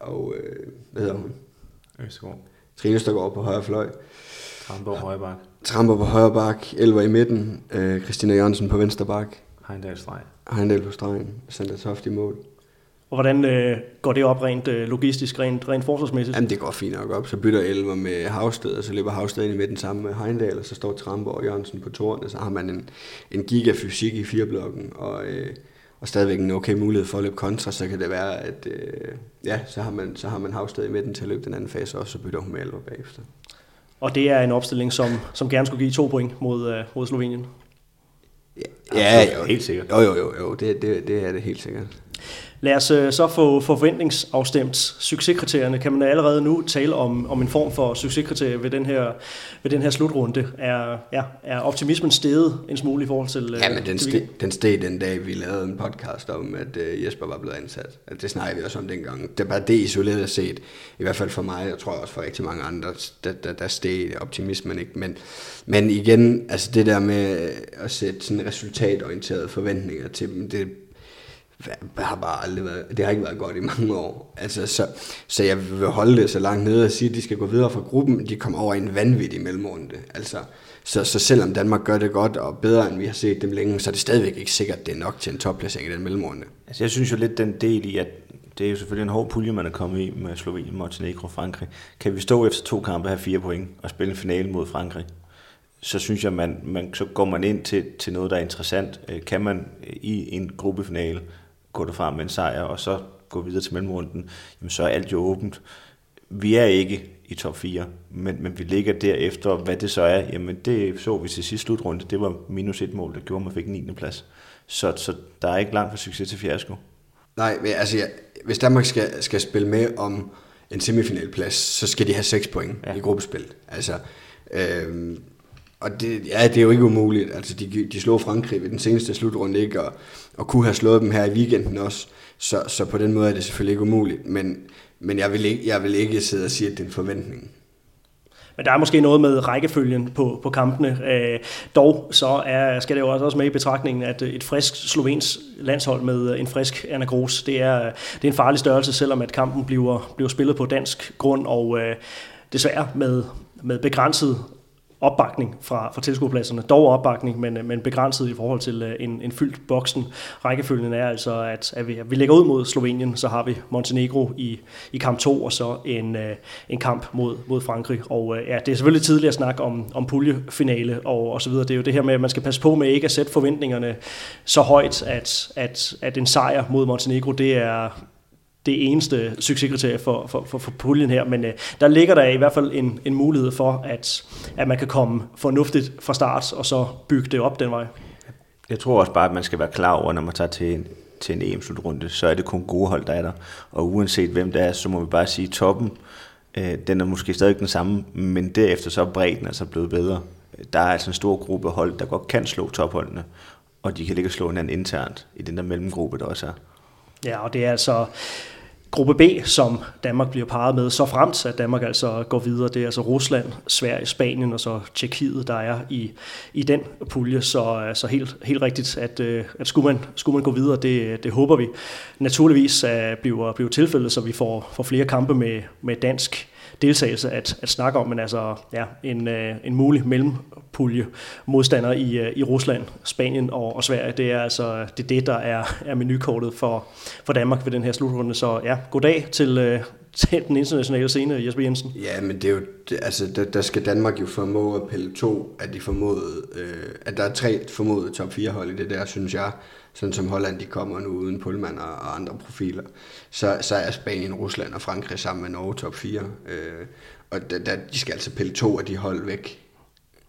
og øh, hvad hedder hun? Østergaard. Trine Østergaard på højre fløj. Tramborg højre bak. Tramper på højre bak, Elver i midten, øh, Christina Jørgensen på venstre bak. Heindal streg. Heindal på stregen, Sandra Toft i mål. Og hvordan øh, går det op rent øh, logistisk, rent, rent forsvarsmæssigt? Jamen, det går fint nok op. Så bytter Elver med Havsted, og så løber Havsted ind i midten sammen med Heindal, og så står Tramborg og Jørgensen på tårnet. Så har man en, en gigafysik i fireblokken, og, øh, og stadigvæk en okay mulighed for at løbe kontra, så kan det være, at øh, ja, så har, man, så har man Havsted i midten til at løbe den anden fase, og så bytter hun med Elver bagefter. Og det er en opstilling, som, som gerne skulle give to point mod, øh, mod Slovenien? Ja, ja jo. Helt sikkert. Jo, jo, jo, jo det, det, det er det helt sikkert. Lad os øh, så få forventningsafstemt succeskriterierne. Kan man allerede nu tale om, om en form for succeskriterie ved den her, ved den her slutrunde? Er, ja, er optimismen steget en smule i forhold til... Ja, men den, ste, den steg den dag, vi lavede en podcast om, at uh, Jesper var blevet ansat. At det snakkede vi også om dengang. Det er bare det isoleret set, i hvert fald for mig, jeg tror også for rigtig mange andre, der, der, der steg optimismen ikke. Men, men igen, altså det der med at sætte sådan resultatorienterede forventninger til dem, det har bare aldrig været, det har ikke været godt i mange år. Altså, så, så jeg vil holde det så langt nede og sige, at de skal gå videre fra gruppen. De kommer over i en vanvittig mellemrunde. Altså, så, så selvom Danmark gør det godt og bedre, end vi har set dem længe, så er det stadigvæk ikke sikkert, at det er nok til en topplacering i den mellemrunde. Altså, jeg synes jo lidt den del i, at det er jo selvfølgelig en hård pulje, man er kommet i med Slovenien, Montenegro og Frankrig. Kan vi stå efter to kampe og have fire point og spille en finale mod Frankrig? så synes jeg, man, man, så går man ind til, til noget, der er interessant. Øh, kan man øh, i en gruppefinale gå derfra med en sejr, og så gå videre til mellemrunden, jamen så er alt jo åbent. Vi er ikke i top 4, men, men vi ligger derefter, hvad det så er, jamen det så vi til sidste slutrunde, det var minus et mål, der gjorde, at man fik 9. plads. Så, så der er ikke langt fra succes til fiasko. Nej, men altså, ja, hvis Danmark skal, skal spille med om en semifinalplads, så skal de have 6 point ja. i gruppespil. Altså, Øh, og det, ja, det er jo ikke umuligt. Altså, de, de slog Frankrig ved den seneste slutrunde, ikke? Og, og kunne have slået dem her i weekenden også. Så, så på den måde er det selvfølgelig ikke umuligt. Men, men jeg, vil ikke, jeg vil ikke sidde og sige, at det er en forventning. Men der er måske noget med rækkefølgen på, på kampene. Øh, dog så er, skal det jo også med i betragtningen, at et frisk slovens landshold med en frisk Anna Gros, det er, det er en farlig størrelse, selvom at kampen bliver, bliver spillet på dansk grund, og øh, desværre med, med begrænset opbakning fra, fra tilskuerpladserne. Dog opbakning, men, øh, men begrænset i forhold til øh, en, en fyldt boksen. Rækkefølgen er altså, at, at vi, at vi lægger ud mod Slovenien, så har vi Montenegro i, i kamp 2, og så en, øh, en kamp mod, mod Frankrig. Og ja, det er selvfølgelig tidligt at snakke om, om puljefinale og, og så videre. Det er jo det her med, at man skal passe på med ikke at sætte forventningerne så højt, at, at, at en sejr mod Montenegro, det er, det eneste succeskriterie for, for, for, for puljen her, men øh, der ligger der i hvert fald en, en mulighed for, at, at man kan komme fornuftigt fra start, og så bygge det op den vej. Jeg tror også bare, at man skal være klar over, når man tager til en, til en EM-slutrunde, så er det kun gode hold, der er der. Og uanset hvem det er, så må vi bare sige, at toppen, øh, den er måske stadig den samme, men derefter så er bredden altså blevet bedre. Der er altså en stor gruppe hold, der godt kan slå topholdene, og de kan ligge og slå hinanden internt i den der mellemgruppe, der også er. Ja, og det er altså gruppe B, som Danmark bliver parret med, så fremt, at Danmark altså går videre. Det er altså Rusland, Sverige, Spanien og så Tjekkiet, der er i, i den pulje. Så altså helt, helt rigtigt, at, øh, at skulle, man, skulle man gå videre, det, det håber vi naturligvis at bliver, bliver tilfældet, så vi får, får flere kampe med, med dansk deltagelse at, at snakke om, men altså ja, en, øh, en mulig mellempulje modstander i, øh, i Rusland, Spanien og, og Sverige, det er altså det, er det der er, er menukortet for, for Danmark ved den her slutrunde. Så ja, goddag til, øh, til den internationale scene, Jesper Jensen. Ja, men det er jo, det, altså der, der skal Danmark jo formå at pille to af de formodede, øh, at der er tre formodede top 4 hold i det der, synes jeg sådan som Holland de kommer nu uden Pullman og, og andre profiler, så, så er Spanien, Rusland og Frankrig sammen med Norge top 4. Øh, og da, da, de skal altså pille to af de hold væk,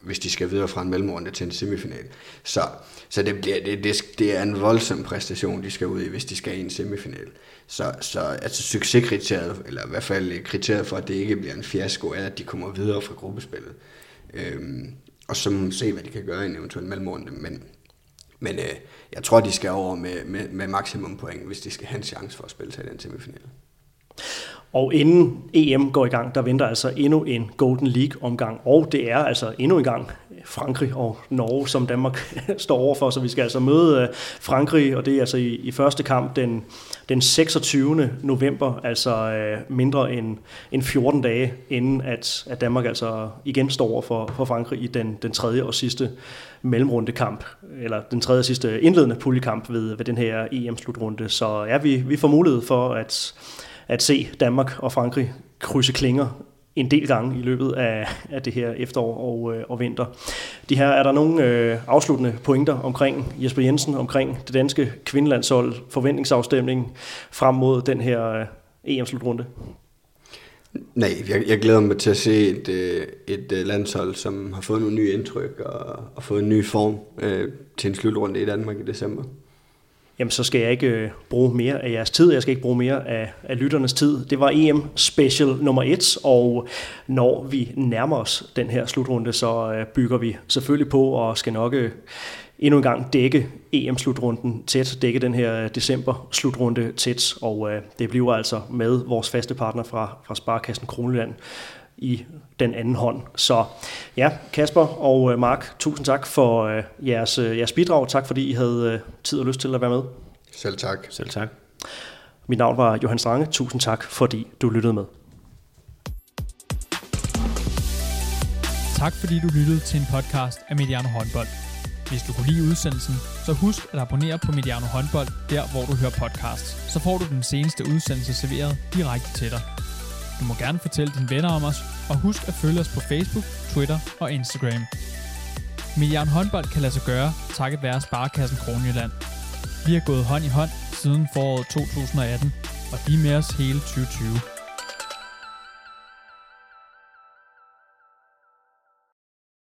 hvis de skal videre fra en mellemrunde til en semifinal. Så, så det, bliver, det, det, det er en voldsom præstation, de skal ud i, hvis de skal i en semifinal. Så, så altså succeskriteriet, eller i hvert fald kriteriet for, at det ikke bliver en fiasko, er, at de kommer videre fra gruppespillet. Øhm, og så må se, hvad de kan gøre i en eventuel mellemrunde. Men men øh, jeg tror, de skal over med, med, med maksimum point, hvis de skal have en chance for at spille til den semifinale. Og inden EM går i gang, der venter altså endnu en Golden League-omgang. Og det er altså endnu en gang Frankrig og Norge, som Danmark står overfor. Så vi skal altså møde øh, Frankrig, og det er altså i, i første kamp den, den 26. november, altså øh, mindre end, end 14 dage, inden at, at Danmark altså igen står over for, for Frankrig i den, den tredje og sidste mellemrundekamp, eller den tredje og sidste indledende puljekamp ved, ved den her EM-slutrunde. Så ja, vi, vi får mulighed for at, at se Danmark og Frankrig krydse klinger en del gange i løbet af, af det her efterår og, øh, og vinter. De her er der nogle øh, afsluttende pointer omkring Jesper Jensen, omkring det danske kvindelandshold, forventningsafstemning frem mod den her øh, EM-slutrunde? Nej, jeg, jeg glæder mig til at se et, øh, et, et landshold, som har fået nogle nye indtryk og, og fået en ny form øh, til en slutrunde i Danmark i december jamen så skal jeg ikke øh, bruge mere af jeres tid, jeg skal ikke bruge mere af, af lytternes tid. Det var EM Special nummer 1, og når vi nærmer os den her slutrunde, så øh, bygger vi selvfølgelig på og skal nok øh, endnu en gang dække EM-slutrunden tæt, dække den her øh, december-slutrunde tæt, og øh, det bliver altså med vores faste partner fra, fra Sparkassen Kroneland i den anden hånd. Så ja, Kasper og øh, Mark, tusind tak for øh, jeres, øh, jeres bidrag. Tak fordi I havde tid og lyst til at være med. Selv tak. Selv tak. Mit navn var Johan Strange. Tusind tak, fordi du lyttede med. Tak fordi du lyttede til en podcast af Mediano Håndbold. Hvis du kunne lide udsendelsen, så husk at abonnere på Mediano Håndbold, der hvor du hører podcasts. Så får du den seneste udsendelse serveret direkte til dig. Du må gerne fortælle dine venner om os, og husk at følge os på Facebook, Twitter og Instagram. Milliard håndbold kan lade sig gøre, takket være Sparkassen Kronjylland. Vi har gået hånd i hånd siden foråret 2018, og de er med os hele 2020.